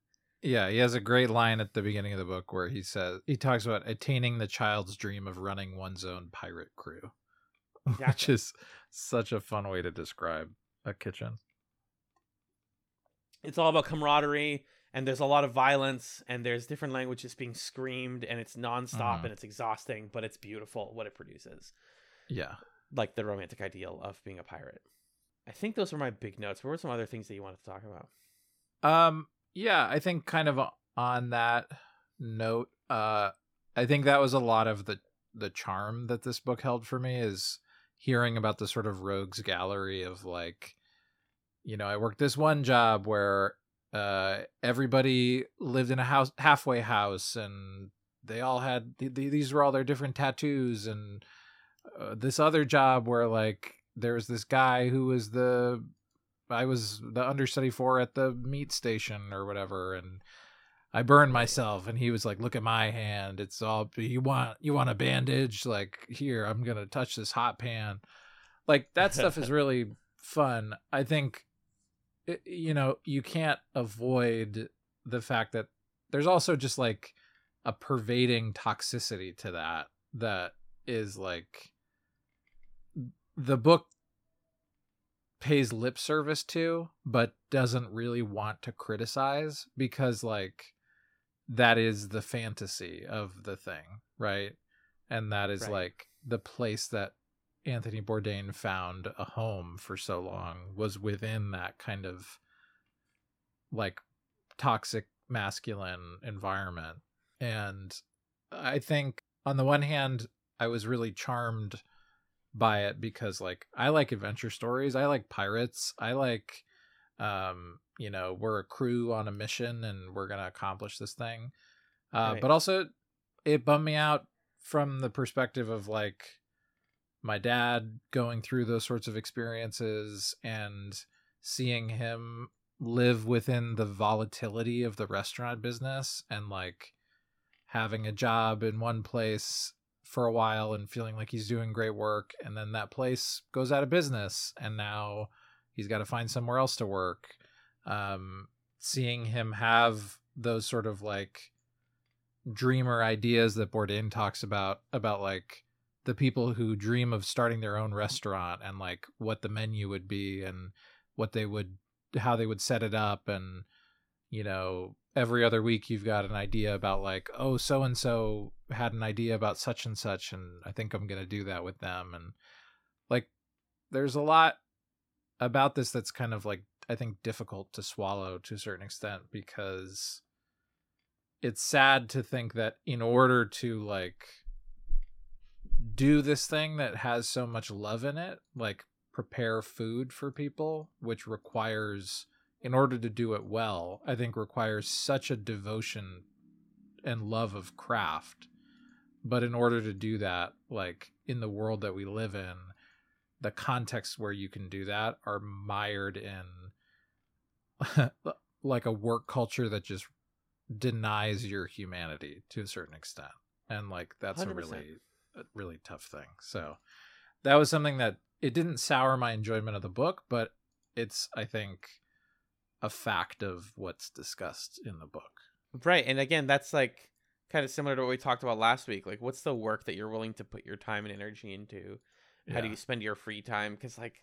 Yeah, he has a great line at the beginning of the book where he says he talks about attaining the child's dream of running one's own pirate crew, which Exactly. is such a fun way to describe a kitchen. It's all about camaraderie, and there's a lot of violence, and there's different languages being screamed, and it's nonstop, Mhm. and it's exhausting, but it's beautiful what it produces. Yeah. Like the romantic ideal of being a pirate. I think those were my big notes. What were some other things that you wanted to talk about? Um yeah, I think kind of on that note, uh I think that was a lot of the the charm that this book held for me is hearing about the sort of rogues gallery of like you know, I worked this one job where uh everybody lived in a house halfway house and they all had th- th- these were all their different tattoos and uh, this other job where like there was this guy who was the I was the understudy for at the meat station or whatever, and I burned myself. And he was like, "Look at my hand. It's all you want. You want a bandage? Like here, I'm gonna touch this hot pan. Like that stuff is really fun. I think, Eh, you know, you can't avoid the fact that there's also just like a pervading toxicity to that that is like the book pays lip service to but doesn't really want to criticize because like that is the fantasy of the thing right and that is Right. like the place that Anthony Bourdain found a home for so long was within that kind of like toxic masculine environment and i think on the one hand i was really charmed by it because like i like adventure stories i like pirates i like um you know we're a crew on a mission and we're gonna accomplish this thing uh Right. but also it bummed me out from the perspective of like my dad going through those sorts of experiences and seeing him live within the volatility of the restaurant business and like having a job in one place for a while and feeling like he's doing great work and then that place goes out of business and now he's got to find somewhere else to work. Um seeing him have those sort of like dreamer ideas that Bourdain talks about about like the people who dream of starting their own restaurant and like what the menu would be and what they would how they would set it up and you know every other week you've got an idea about like oh so and so had an idea about such and such and I think I'm going to do that with them. And like there's a lot about this that's kind of like I think difficult to swallow to a certain extent because it's sad to think that in order to like do this thing that has so much love in it, like prepare food for people, which requires in order to do it well, I think requires such a devotion and love of craft. But in order to do that, like in the world that we live in, the contexts where you can do that are mired in like a work culture that just denies your humanity to a certain extent. And like that's 100%. a really tough thing. So that was something that it didn't sour my enjoyment of the book, but it's I think a fact of what's discussed in the book. Right. And again, that's like kind of similar to what we talked about last week. Like, what's the work that you're willing to put your time and energy into? How do you spend your free time? Because, like,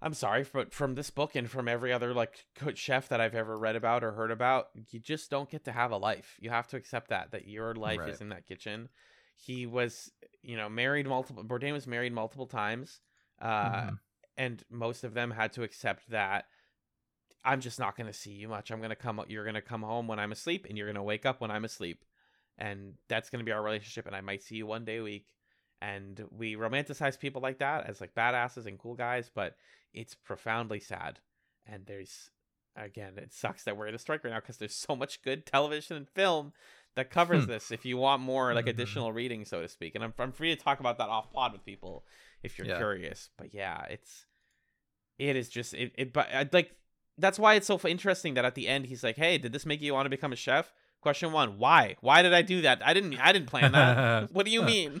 I'm sorry, but from this book and from every other like chef that I've ever read about or heard about, you just don't get to have a life. You have to accept that that your life Right. is in that kitchen. He was, you know, married multiple. Bourdain was married multiple times, uh, Mhm. and most of them had to accept that I'm just not going to see you much. I'm going to come you're going to come home when I'm asleep and you're going to wake up when I'm asleep. And that's going to be our relationship and I might see you one day a week. And we romanticize people like that as like badasses and cool guys, but it's profoundly sad. And there's again, it sucks that we're in a strike right now because there's so much good television and film that covers Hmm. this. If you want more like Mhm. additional reading, so to speak, and I'm I'm free to talk about that off pod with people if you're Yeah. curious. But yeah, it's it is just it. it but I like that's why it's so interesting that at the end he's like, "Hey, did this make you want to become a chef?" Question one: Why? Why did I do that? I didn't. I didn't plan that. what do you mean?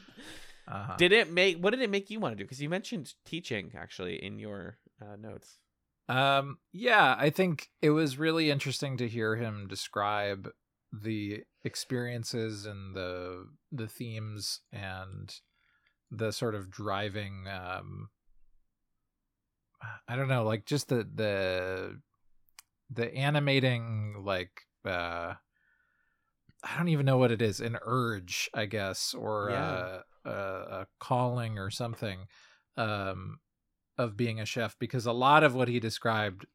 Uh-huh. Did it make? What did it make you want to do? Because you mentioned teaching actually in your uh, notes. Um, yeah, I think it was really interesting to hear him describe the experiences and the the themes and the sort of driving um I don't know, like just the the the animating like uh I don't even know what it is, an urge, I guess, or Yeah. a, a a calling or something um of being a chef because a lot of what he described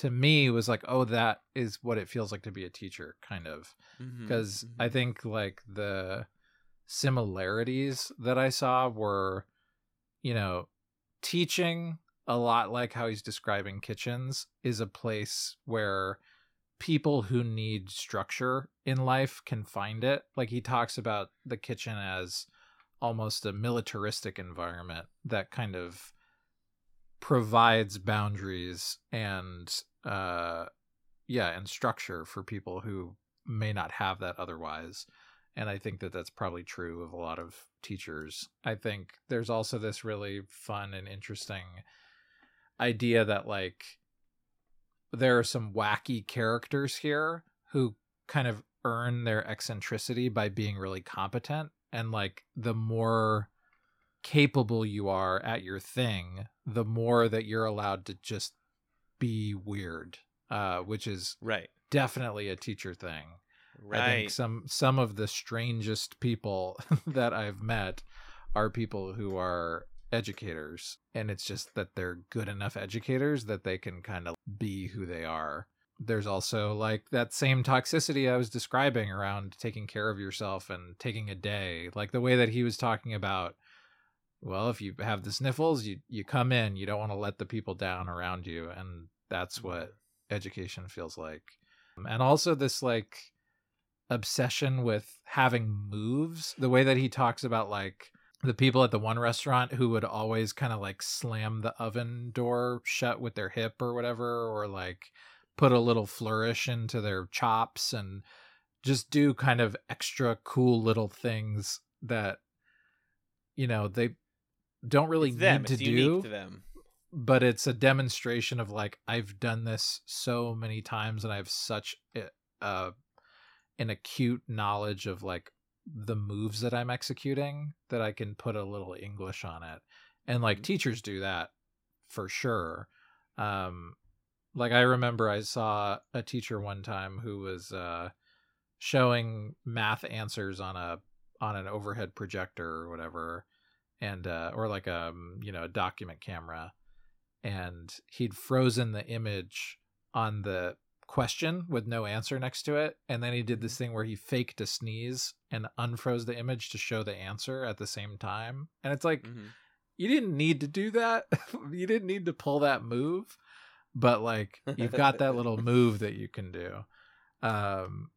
to me was like, oh, that is what it feels like to be a teacher, kind of. Mm-hmm. Because I think like the similarities that I saw were, you know, teaching a lot like how he's describing kitchens is a place where people who need structure in life can find it. Like he talks about the kitchen as almost a militaristic environment that kind of provides boundaries and uh yeah and structure for people who may not have that otherwise and i think that that's probably true of a lot of teachers. I think there's also this really fun and interesting idea that like there are some wacky characters here who kind of earn their eccentricity by being really competent and like the more capable you are at your thing the more that you're allowed to just be weird uh which is Right. definitely a teacher thing Right. I think some some of the strangest people that I've met are people who are educators and it's just that they're good enough educators that they can kind of be who they are. There's also like that same toxicity I was describing around taking care of yourself and taking a day, like the way that he was talking about well, if you have the sniffles, you you come in, you don't want to let the people down around you and that's mm-hmm. what education feels like. Um, and also this like obsession with having moves the way that he talks about like the people at the one restaurant who would always kind of like slam the oven door shut with their hip or whatever or like put a little flourish into their chops and just do kind of extra cool little things that you know they don't really need to do to them. but it's a demonstration of like I've done this so many times and I have such a, uh, an acute knowledge of like the moves that I'm executing that I can put a little English on it. And like Mhm. teachers do that for sure. Um like I remember I saw a teacher one time who was uh showing math answers on a on an overhead projector or whatever and uh or like a you know a document camera and he'd frozen the image on the question with no answer next to it and then he did this thing where he faked a sneeze and unfroze the image to show the answer at the same time and it's like Mhm. you didn't need to do that. You didn't need to pull that move but like you've got that little move that you can do. Um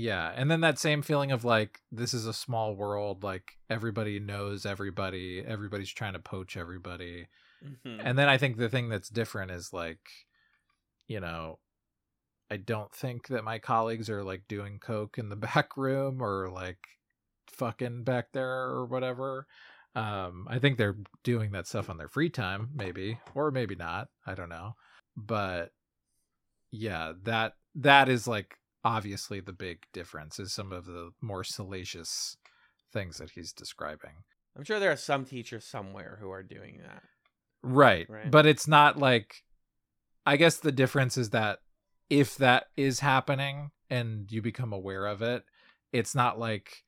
yeah and then that same feeling of like this is a small world like everybody knows everybody everybody's trying to poach everybody Mhm. and then I think the thing that's different is like, you know, I don't think that my colleagues are like doing coke in the back room or like fucking back there or whatever. Um, I think they're doing that stuff on their free time, maybe, or maybe not. I don't know. But yeah, that that is like obviously the big difference is some of the more salacious things that he's describing. I'm sure there are some teachers somewhere who are doing that. Right. Right. But it's not like I guess the difference is that if that is happening and you become aware of it, it's not like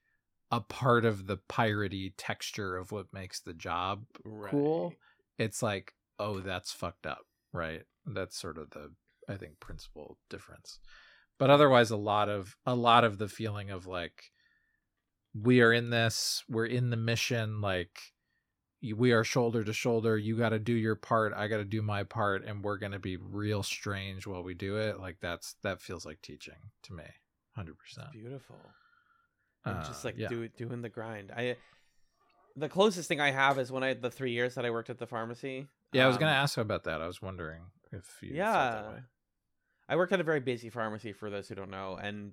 a part of the piratey texture of what makes the job cool. It's like, oh, that's fucked up, right? That's sort of the I think principal difference. But otherwise a lot of a lot of the feeling of like we are in this, we're in the mission like we are shoulder to shoulder. You got to do your part. I got to do my part, and we're gonna be real strange while we do it. Like that's that feels like teaching to me, hundred percent. Beautiful. I'm just Uh, like yeah. do, doing the grind. I the closest thing I have is when I the three years that I worked at the pharmacy. Yeah, I was gonna Um, ask about that. I was wondering if you Yeah. I worked at a very busy pharmacy for those who don't know, and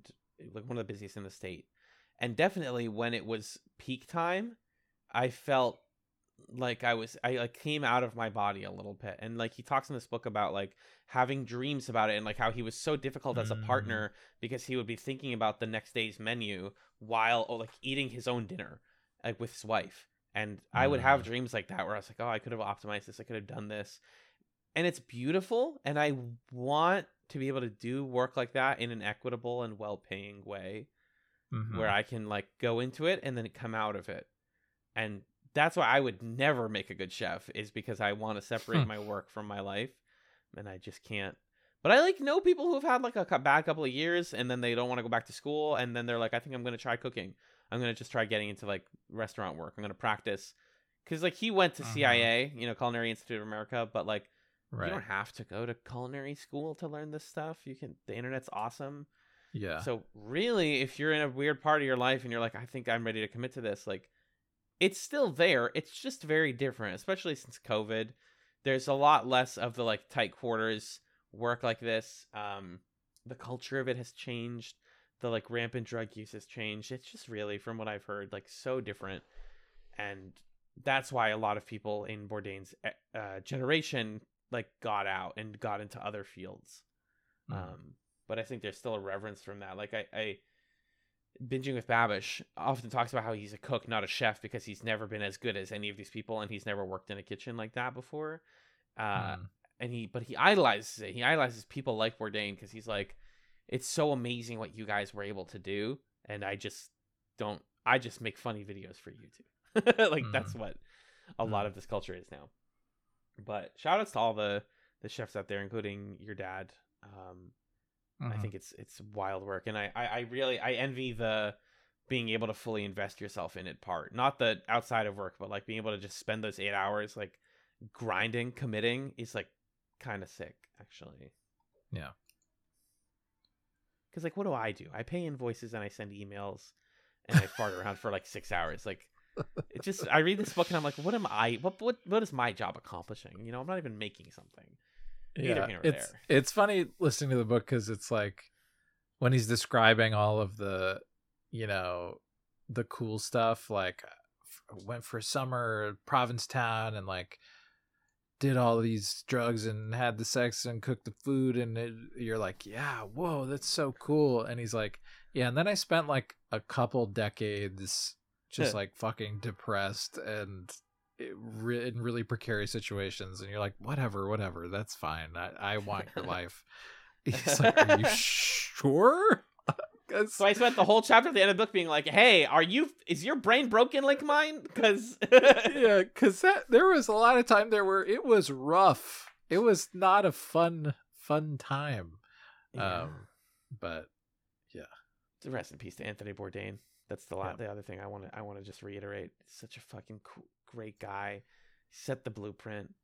like one of the busiest in the state. And definitely when it was peak time, I felt like I was I like came out of my body a little bit. And like he talks in this book about like having dreams about it and like how he was so difficult as a Mm. partner because he would be thinking about the next day's menu while oh, like eating his own dinner like with his wife. And I would have Mm. dreams like that where I was like, "Oh, I could have optimized this. I could have done this." and it's beautiful and i want to be able to do work like that in an equitable and well-paying way Mhm. where i can like go into it and then come out of it and that's why i would never make a good chef is because i want to separate Hmm. my work from my life and i just can't but i like know people who've had like a bad couple of years and then they don't want to go back to school and then they're like i think i'm going to try cooking i'm going to just try getting into like restaurant work i'm going to practice because like he went to Mhm. cia you know culinary institute of america but like right. you don't have to go to culinary school to learn this stuff. You can the internet's awesome. yeah. So really, if you're in a weird part of your life and you're like, I think I'm ready to commit to this, like it's still there. It's just very different, especially since COVID. There's a lot less of the like tight quarters work like this. Um the culture of it has changed. The like rampant drug use has changed. It's just really, from what I've heard, like so different. And that's why a lot of people in Bourdain's uh, generation like got out and got into other fields. Mm. Um, but I think there's still a reverence from that. Like I, I binging with Babish often talks about how he's a cook, not a chef, because he's never been as good as any of these people, and he's never worked in a kitchen like that before. Uh, Hmm. and he, but he idolizes it. He idolizes people like Bourdain because he's like, it's so amazing what you guys were able to do, and I just don't. I just make funny videos for YouTube. like Mhm. that's what a lot of this culture is now. But shout outs to all the the chefs out there, including your dad. Um, I Mhm. think it's it's wild work, and I, I I really I envy the being able to fully invest yourself in it part. Not the outside of work, but like being able to just spend those eight hours like grinding, committing is like kind of sick, actually. Yeah. Because like, what do I do? I pay invoices and I send emails, and I fart around for like six hours. Like, it just I read this book and I'm like, what am I? What what what is my job accomplishing? You know, I'm not even making something. Neither here nor it's there. it's funny listening to the book because it's like when he's describing all of the you know the cool stuff like uh, f- went for summer provincetown and like did all these drugs and had the sex and cooked the food and it, you're like yeah whoa that's so cool and he's like yeah and then i spent like a couple decades just like fucking depressed and it re- in really precarious situations and you're like whatever whatever that's fine i, I want your life he's like are you sure So I spent the whole chapter at the end of the book being like, "Hey, are you? Is your brain broken like mine? Because yeah because that there was a lot of time there where it was rough it was not a fun fun time um but yeah. rest in peace to Anthony Bourdain. That's the Yeah. the other thing I want to I want to just reiterate. Such a fucking cool, great guy. Set the blueprint.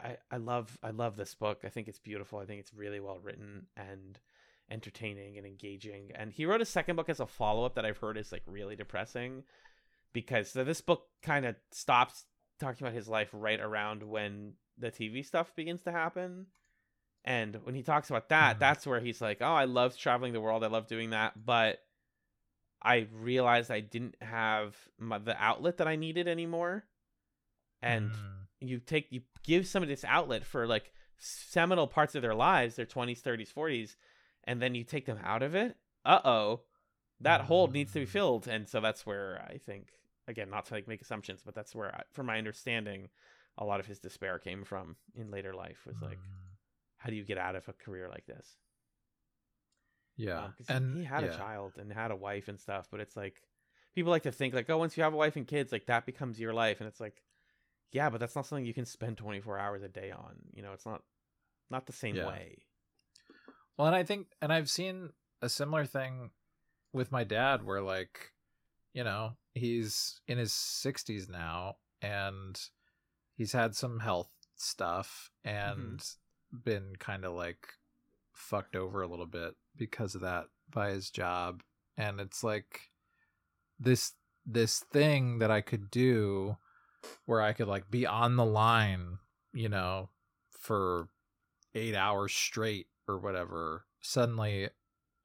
I I love I love this book. I think it's beautiful. I think it's really well written and entertaining and engaging. And he wrote a second book as a follow up that I've heard is like really depressing because so this book kind of stops talking about his life right around when the TV stuff begins to happen. And when he talks about that, Mhm. that's where he's like, "Oh, I love traveling the world. I love doing that, but I realized I didn't have my, the outlet that I needed anymore." And mm, you take you give somebody this outlet for like seminal parts of their lives, their 20s, 30s, 40s, and then you take them out of it. Uh-oh. That hole needs to be Mm. filled. And so that's where I think again, not to like make assumptions, but that's where I, from my understanding a lot of his despair came from in later life was like mm, how do you get out of a career like this? Yeah Um, and he had yeah. a child and had a wife and stuff, but it's like people like to think like, oh, once you have a wife and kids, like that becomes your life, and it's like, yeah, but that's not something you can spend twenty four hours a day on. You know, it's not not the same Yeah. way. Well, and I think, and I've seen a similar thing with my dad where, like, you know, he's in his 60s now and he's had some health stuff and been kind of like fucked over a little bit because of that by his job. And it's like this, this thing that I could do where I could like be on the line, you know, for eight hours straight or whatever, suddenly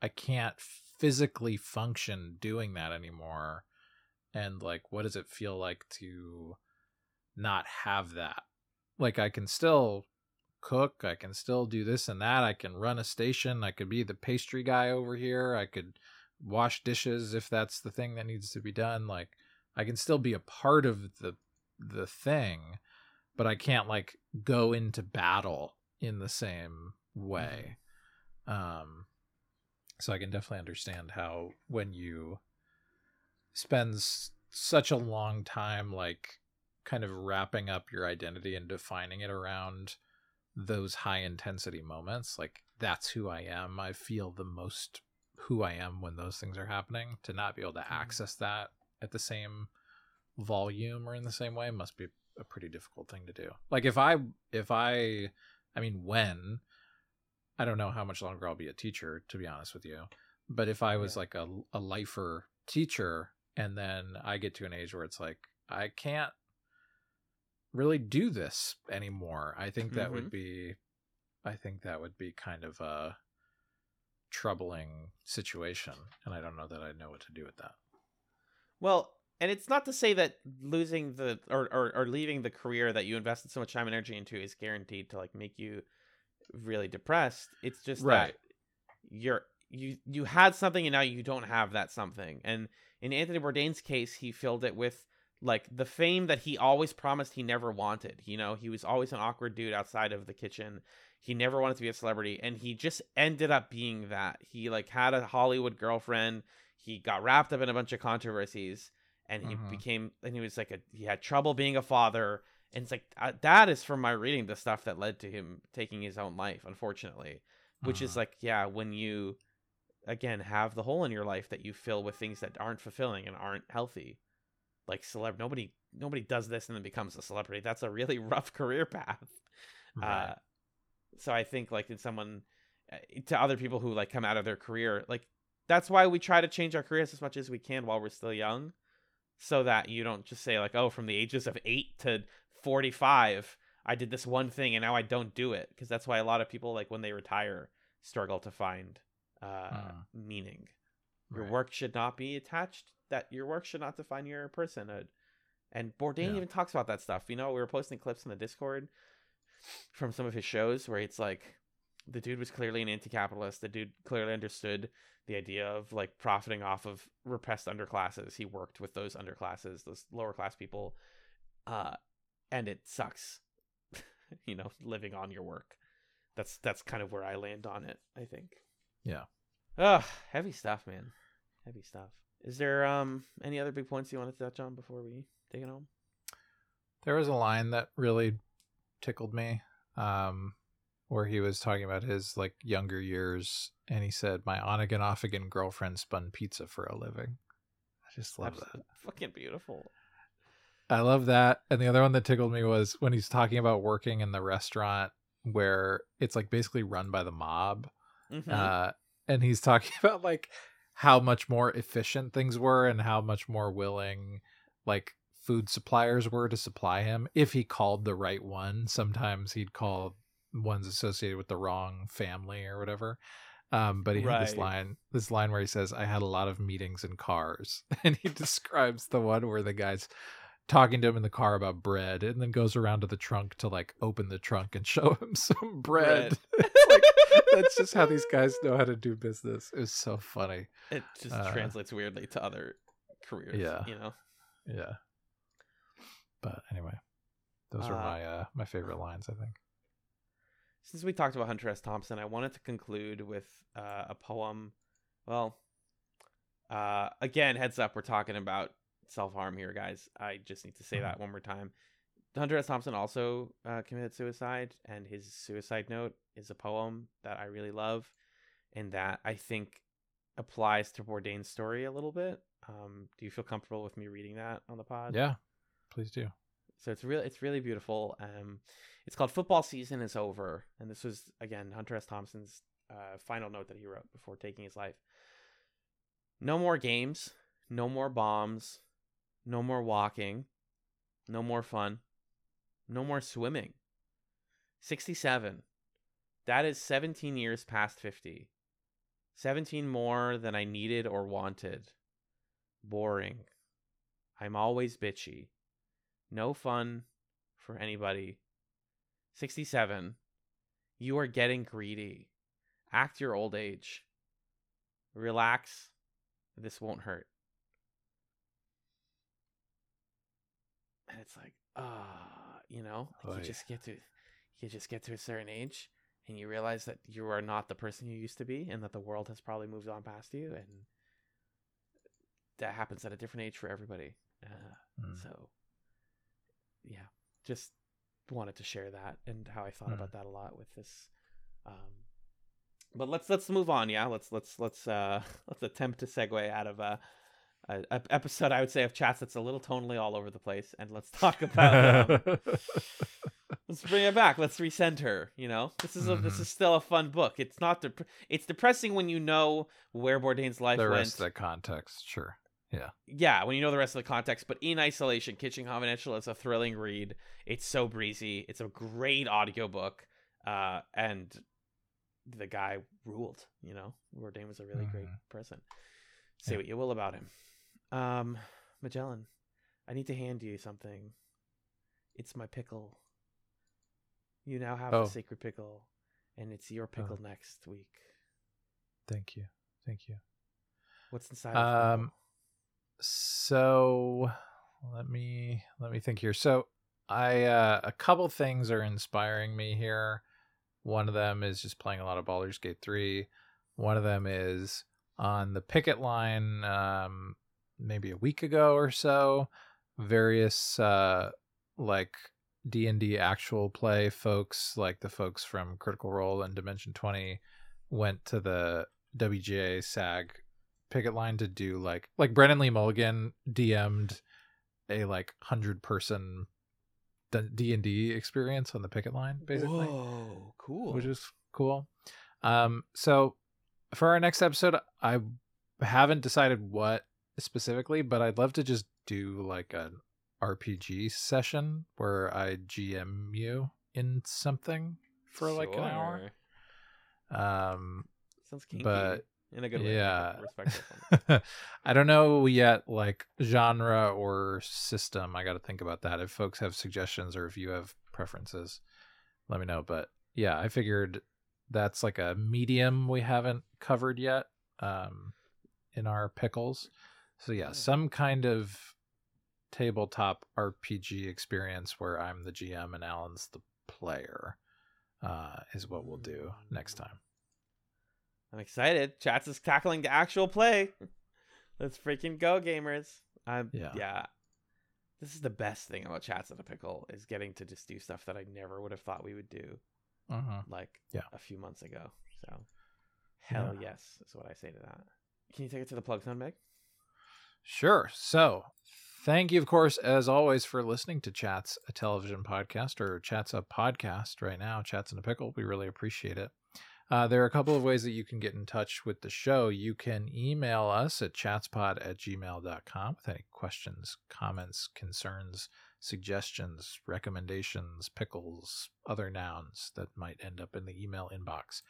I can't physically function doing that anymore. And like, what does it feel like to not have that? Like, I can still cook, I can still do this and that, I can run a station, I could be the pastry guy over here, I could wash dishes if that's the thing that needs to be done. Like, I can still be a part of the the thing, but I can't like go into battle in the same way. Um so I can definitely understand how when you spend such a long time like kind of wrapping up your identity and defining it around those high intensity moments, like that's who I am. I feel the most who I am when those things are happening. To not be able to mm-hmm. access that at the same volume or in the same way must be a pretty difficult thing to do. Like if I if I I mean when I don't know how much longer I'll be a teacher to be honest with you. But if I was Yeah. like a a lifer teacher and then I get to an age where it's like I can't really do this anymore. I think that would mm-hmm. be I think that would be kind of a troubling situation and I don't know that I know what to do with that. Well, and it's not to say that losing the or, or or leaving the career that you invested so much time and energy into is guaranteed to like make you really depressed. It's just Right. that you're you you had something and now you don't have that something. And in Anthony Bourdain's case, he filled it with like the fame that he always promised he never wanted. You know, he was always an awkward dude outside of the kitchen. He never wanted to be a celebrity and he just ended up being that. He like had a Hollywood girlfriend. He got wrapped up in a bunch of controversies and he Mhm. became and he was like a he had trouble being a father and it's like uh, that is from my reading the stuff that led to him taking his own life unfortunately which is Mhm. like yeah when you again have the hole in your life that you fill with things that aren't fulfilling and aren't healthy like celeb nobody nobody does this and then becomes a celebrity that's a really rough career path Right. uh so i think like in someone uh, to other people who like come out of their career like that's why we try to change our careers as much as we can while we're still young so that you don't just say like oh from the ages of 8 to 45 i did this one thing and now i don't do it because that's why a lot of people like when they retire struggle to find uh Mm. meaning your Right. work should not be attached that your work should not define your personhood. And bourdain Yeah. even talks about that stuff you know we were posting clips in the discord from some of his shows where it's like the dude was clearly an anti-capitalist the dude clearly understood the idea of like profiting off of repressed underclasses. He worked with those underclasses those lower class people uh and it sucks you know living on your work. That's that's kind of where i land on it i think. Yeah. Ugh, heavy stuff man. Heavy stuff is there um any other big points you want to touch on before we take it home There was a line that really tickled me, um, where he was talking about his like younger years, and he said, "My on again, off again girlfriend spun pizza for a living." I just love That's that. fucking beautiful I love that. And the other one that tickled me was when he's talking about working in the restaurant where it's like basically run by the mob. Mhm. Uh, and he's talking about like how much more efficient things were and how much more willing like food suppliers were to supply him if he called the right one. Sometimes he'd call ones associated with the wrong family or whatever. Um, but he had this line, this line where he says, "I had a lot of meetings in cars," and he describes the one where the guy's talking to him in the car about bread, and then goes around to the trunk to like open the trunk and show him some bread. like, that's just how these guys know how to do business. It was so funny. it just uh, translates weirdly to other careers yeah. you know Yeah. But anyway, those are Uh, my uh my favorite lines. I think. since we talked about Hunter S. Thompson, I wanted to conclude with uh, a poem. Well, uh, again, heads up, we're talking about self harm here, guys. I just need to say Mhm. that one more time. Hunter S. Thompson also uh, committed suicide, and his suicide note is a poem that I really love, and that I think applies to Bourdain's story a little bit. Um, do you feel comfortable with me reading that on the pod? Yeah, please do. So it's really it's really beautiful. Um, it's called "Football Season Is Over," and this was again Hunter S. Thompson's uh, final note that he wrote before taking his life. No more games, no more bombs, no more walking, no more fun, no more swimming. Sixty-seven. That is seventeen years past fifty. Seventeen more than I needed or wanted. Boring. I'm always bitchy. No fun for anybody. 67. You are getting greedy. Act your old age. Relax. This won't hurt. And it's like, ah, you know, like Oy. you just get to you just get to a certain age and you realize that you are not the person you used to be and that the world has probably moved on past you and that happens at a different age for everybody. Uh, Mm. so, yeah, just wanted to share that and how I thought Mm. about that a lot with this. Um, but let's let's move on. Yeah, let's let's let's uh let's attempt to segue out of a, a, a episode I would say of Chatz that's a little tonally all over the place, and let's talk about. Um, let's bring it back. Let's recenter. You know, this is a this Mhm. is still a fun book. It's not dep- it's depressing when you know where Bourdain's life the went rest of the context, sure. yeah, Yeah, when you know the rest of the context, but in isolation, Kitchen Confidential is a thrilling read. It's so breezy. It's a great audiobook. Uh, and the guy ruled, you know. Bourdain was a really great Mhm. person. Say Yeah. what you will about him. Um, Magellan, I need to hand you something. It's my pickle. You now have Oh. the sacred pickle, and it's your pickle next week. Thank you. Thank you. What's inside? of Um, so let me let me think here. So I uh, a couple things are inspiring me here. One of them is just playing a lot of Baldur's Gate three. One of them is on the picket line, um, maybe a week ago or so. Various uh, like D and D actual play folks, like the folks from Critical Role and Dimension Twenty, went to the WGA SAG picket line to do like like Brennan Lee Mulligan DM'd a like hundred person D and D experience on the picket line, basically, Whoa, cool. which is cool. Um, so for our next episode, I haven't decided what specifically, but I'd love to just do like an RPG session where I GM you in something for like an hour. Um, Sounds kinky. but in a good way. yeah. I don't know yet, like genre or system. I got to think about that. If folks have suggestions or if you have preferences, let me know. But yeah, I figured that's like a medium we haven't covered yet um, in our pickles. So yeah, Yeah. some kind of tabletop RPG experience where I'm the GM and Alan's the player uh, is what we'll do next time. I'm excited. Chatz is tackling the actual play. Let's freaking go, gamers. I'm Yeah. yeah. This is the best thing about Chatz in a Pickle is getting to just do stuff that I never would have thought we would do Mhm. like Yeah. a few months ago. So hell yes is what I say to that. Can you take it to the plug sound, Meg? Sure. So, thank you, of course, as always, for listening to Chatz, a television podcast, or Chatz, a podcast right now, Chatz in a Pickle. We really appreciate it. Uh, there are a couple of ways that you can get in touch with the show. You can email us at chatzpod at gmail.com with any questions, comments, concerns, suggestions, recommendations, pickles, other nouns that might end up in the email inbox.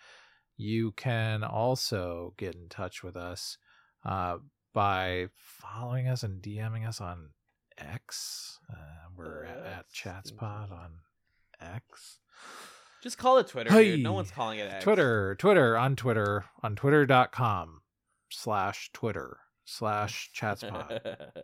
You can also get in touch with us uh, by following us and DMing us on X. Uh, we're at, at X, ChatzPod on X. Just call it Twitter, dude. No one's calling it X. Twitter, Twitter, on Twitter, on twitter.com slash Twitter slash ChatzPod.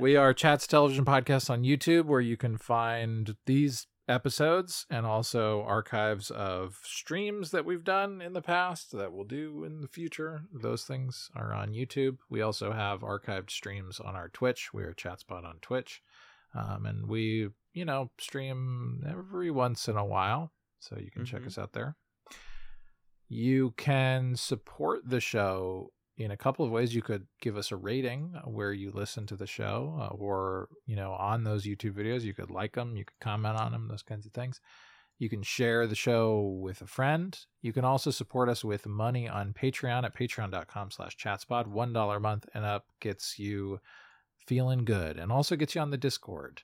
We are Chatz Television Podcast on YouTube, where you can find these episodes and also archives of streams that we've done in the past that we'll do in the future. Those things are on YouTube. We also have archived streams on our Twitch. We are Chatzpod on Twitch. Um, and we, you know, stream every once in a while. So you can check Mhm. us out there. You can support the show in a couple of ways you could give us a rating where you listen to the show uh, or you know on those youtube videos you could like them you could comment on them those kinds of things. You can share the show with a friend. You can also support us with money on patreon at patreon.com slash one dollar a month and up gets you feeling good and also gets you on the discord.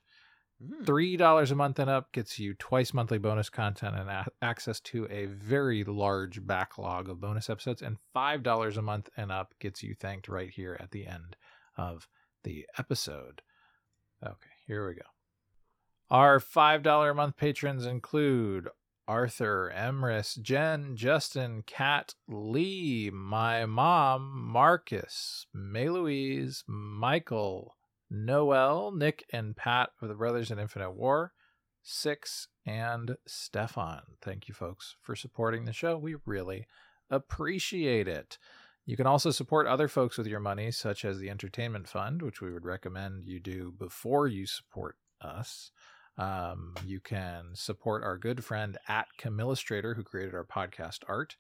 Hmm. Three dollars a month and up gets you twice monthly bonus content and a- access to a very large backlog of bonus episodes. And five dollars a month and up gets you thanked right here at the end of the episode. Okay, here we go. Our five dollar a month patrons include Arthur, Emrys, Jen, Justin, Kat, Lee, my mom, Marcus, May Louise, Michael, Noel, Nick, and Pat of the Brothers in Infinite War, Six, and Stefan. Thank you, folks, for supporting the show. We really appreciate it. You can also support other folks with your money, such as the Entertainment Fund, which we would recommend you do before you support us. Um, you can support our good friend at Camillustrator, who created our podcast art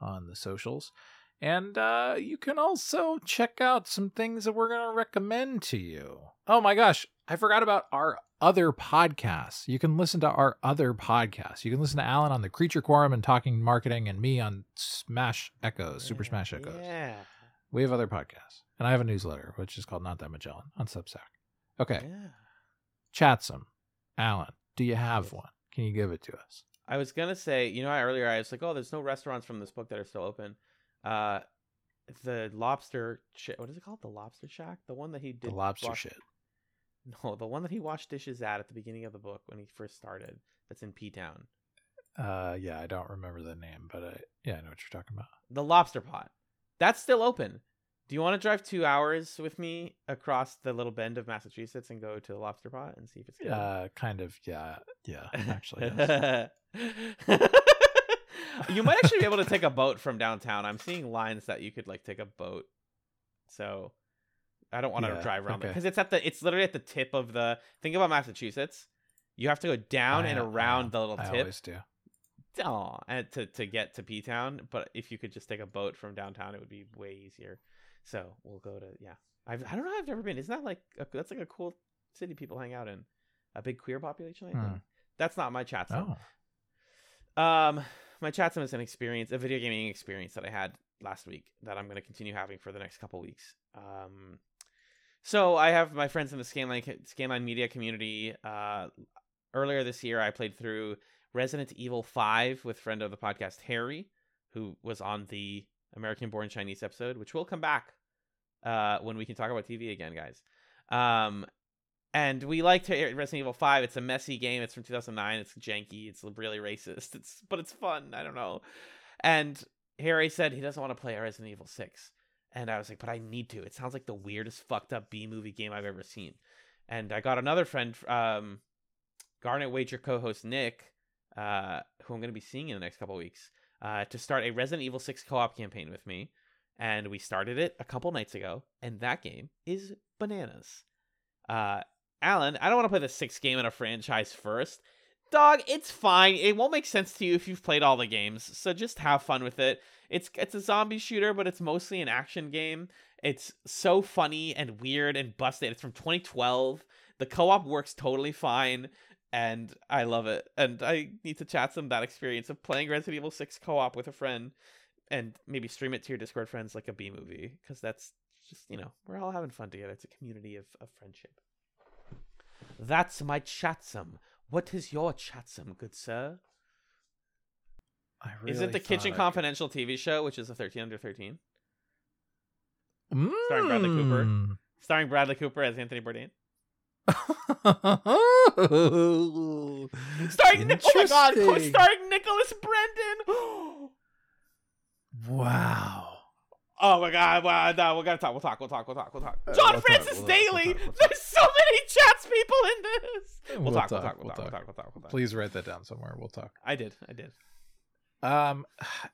on the socials. And uh, you can also check out some things that we're going to recommend to you. Oh my gosh, I forgot about our other podcasts. You can listen to our other podcasts. You can listen to Alan on the Creature Quorum and Talking Marketing, and me on Smash Echoes, Super Yeah, Smash Echoes. Yeah. We have other podcasts. And I have a newsletter, which is called Not That Magellan on Substack. Okay, Yeah. Chatzum. Alan, do you have one? Can you give it to us? I was gonna say, you know, earlier I was like, oh, there's no restaurants from this book that are still open. Uh, the lobster, ch- what is it called? The Lobster Shack, the one that he did the lobster wash- shit. No, the one that he washed dishes at at the beginning of the book when he first started. That's in P Town. Uh, yeah, I don't remember the name, but I, yeah, I know what you're talking about. The Lobster Pot. That's still open. Do you want to drive two hours with me across the little bend of Massachusetts and go to the Lobster Pot and see if it's good? Uh, kind of, yeah, yeah, actually. yes. you might actually be able to take a boat from downtown. I'm seeing lines that you could like take a boat. So I don't want to Yeah, drive around okay. because it's at the it's literally at the tip of the think about Massachusetts. You have to go down I- and around know. the little I tip always do. Aw, and to to get to P Town. But if you could just take a boat from downtown, it would be way easier. So we'll go to yeah. I've, I don't know. I've never been. Isn't that like a, that's like a cool city people hang out in? A big queer population. I think Hmm. that's not my chat. Oh, Um, my chat chatzum is an experience, a video gaming experience that I had last week that I'm going to continue having for the next couple weeks. Um, so I have my friends in the Scanline Scanline Media community. Uh, earlier this year, I played through Resident Evil Five with friend of the podcast Harry, who was on the American Born Chinese episode, which will come back uh, when we can talk about TV again, guys. Um, and we like liked Resident Evil 5. It's a messy game. It's from 2009. It's janky. It's really racist. It's but it's fun. I don't know. And Harry said he doesn't want to play Resident Evil 6. And I was like, but I need to. It sounds like the weirdest fucked up B movie game I've ever seen. And I got another friend, um, Garnet Wager co-host Nick, uh, who I'm going to be seeing in the next couple weeks, uh, to start a Resident Evil 6 co-op campaign with me. And we started it a couple nights ago, and that game is bananas. Uh, Alan, I don't want to play the sixth game in a franchise first. Dog, it's fine. It won't make sense to you if you've played all the games. So just have fun with it. It's it's a zombie shooter, but it's mostly an action game. It's so funny and weird and busted. It's from 2012. The co-op works totally fine, and I love it. And I need to chat some that experience of playing Resident Evil 6 co-op with a friend, and maybe stream it to your Discord friends like a B movie, because that's just you know we're all having fun together. It's a community of, of friendship. That's my chatzum. What is your chatzum, good sir? I is really it the Kitchen I Confidential TV show, which is a 13 under 13, could- Starring Bradley Cooper. Mm. starring Bradley Cooper as Anthony Bourdain? Starring Starring Nic- oh my god, co-starring Nicholas Brendon. Wow. Oh my god, wow, no, we're gonna talk, we'll talk, we'll talk, we'll talk, we'll talk. Uh, John we'll Francis we'll talk, we'll Daly! talk, we'll talk. There's so many Chatz people in this! We'll, We'll talk, we'll talk, we'll we'll talk, we'll talk. we'll talk, we'll talk. Please write that down somewhere. We'll talk. I did, I did. Um,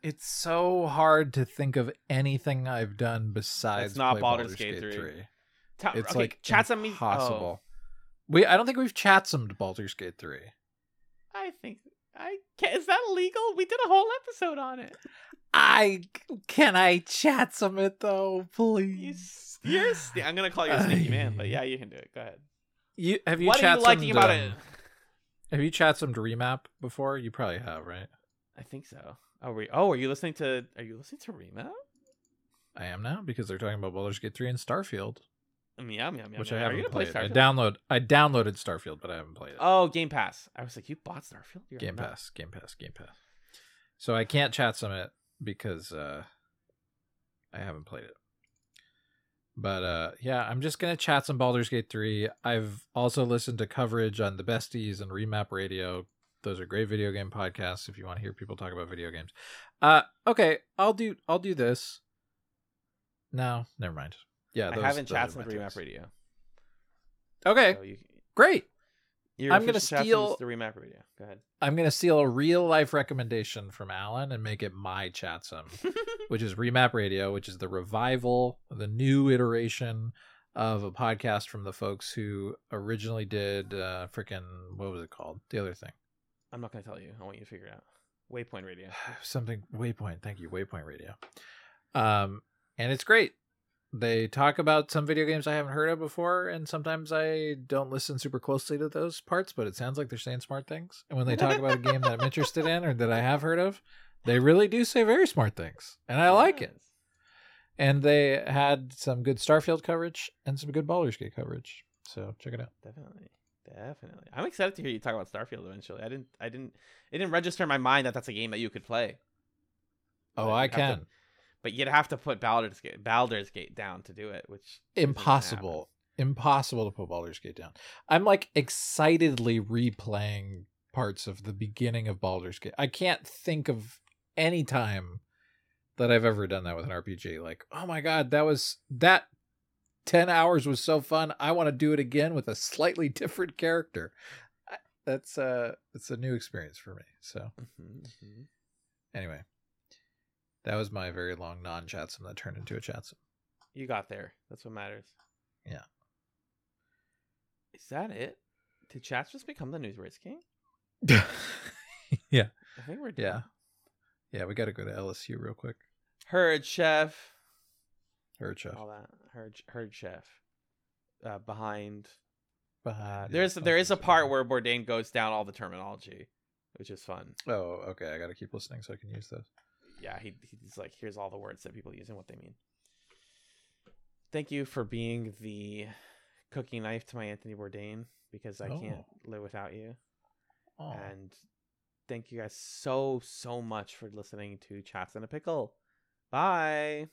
it's so hard to think of anything I've done besides It's not play Baldur's Baldur's Gate Gate 3. 3. Ta- It's okay, like chats impossible. We I don't think we've chatsomed Baldur's Gate 3. Oh, I think I can Is that illegal? We did a whole episode on it. I can I chatsome it though, please. You're, s- yeah, I'm gonna call you a sneaky man, but yeah, you can do it. Go ahead. You have you what are you liking about it? Have you chatsomed remap before? You probably have, right? I think so. Oh, we, oh, are you listening to? Are you listening to Remo? I am now because they're talking about Baldur's Gate 3 and Starfield, mm, yum yum yum. which yum. I haven't gonna play played. I download I downloaded Starfield, but I haven't played it. Oh, Game Pass. I was like, you bought Starfield? You're Game. Pass, Game Pass, Game Pass. So I can't chat some it because uh I haven't played it. But uh yeah, I'm just gonna chat some Baldur's Gate 3. I've also listened to coverage on the Besties and Remap Radio. Those are great video game podcasts if you want to hear people talk about video games. Uh okay, I'll do I'll do this. No, never mind. Yeah, I those- haven't those are with Remap. Radio. Okay, So you, great. Your I'm gonna steal- the Remap Radio. Go ahead. I'm gonna steal a real life recommendation from Alan and make it my chatzum. which is Remap Radio, which is the revival, the new iteration of a podcast from the folks who originally did uh freaking what was it called? The other thing. I'm not gonna tell you. I want you to figure it out. Waypoint Radio. Something Waypoint. Thank you, Waypoint Radio. Um and it's great. They talk about some video games I haven't heard of before, and sometimes I don't listen super closely to those parts, but it sounds like they're saying smart things. And when they talk about a game that I'm interested in or that I have heard of, they really do say very smart things. And I like it. And they had some good Starfield coverage and some good Baldur's Gate coverage. So check it out. Definitely. Definitely. I'm excited to hear you talk about Starfield eventually. I didn't I didn't it didn't register in my mind that that's a game that you could play. Oh, But I you'd to- can. But you'd have to put Baldur's Gate Baldur's Gate down to do it, which Impossible. Impossible to put Baldur's Gate down. I'm like excitedly replaying parts of the beginning of Baldur's Gate. I can't think of any time that I've ever done that with an RPG. Like, oh my god, that was that 10 hours was so fun. I want to do it again with a slightly different character. That's uh it's a new experience for me. So, Mhm, mhm. anyway, that was my very long non-chatzum that turned into a chatzum. You got there. That's what matters. Yeah. Is that it? Did Chatz just become the news race king? yeah. I think we're Yeah. done. Yeah, we got to go to LSU real quick. Herd chef. Herd chef. All that. Herd herd chef. Uh, behind. Uh, Behind there's yeah, there is a part where Bourdain goes down all the terminology, which is fun. Oh, okay. I got to keep listening so I can use those. Yeah, he he's like, here's all the words that people use and what they mean. Thank you for being the cooking knife to my Anthony Bourdain because I can't Oh. live without you. Oh, And thank you guys so so much for listening to Chats in a Pickle. Bye.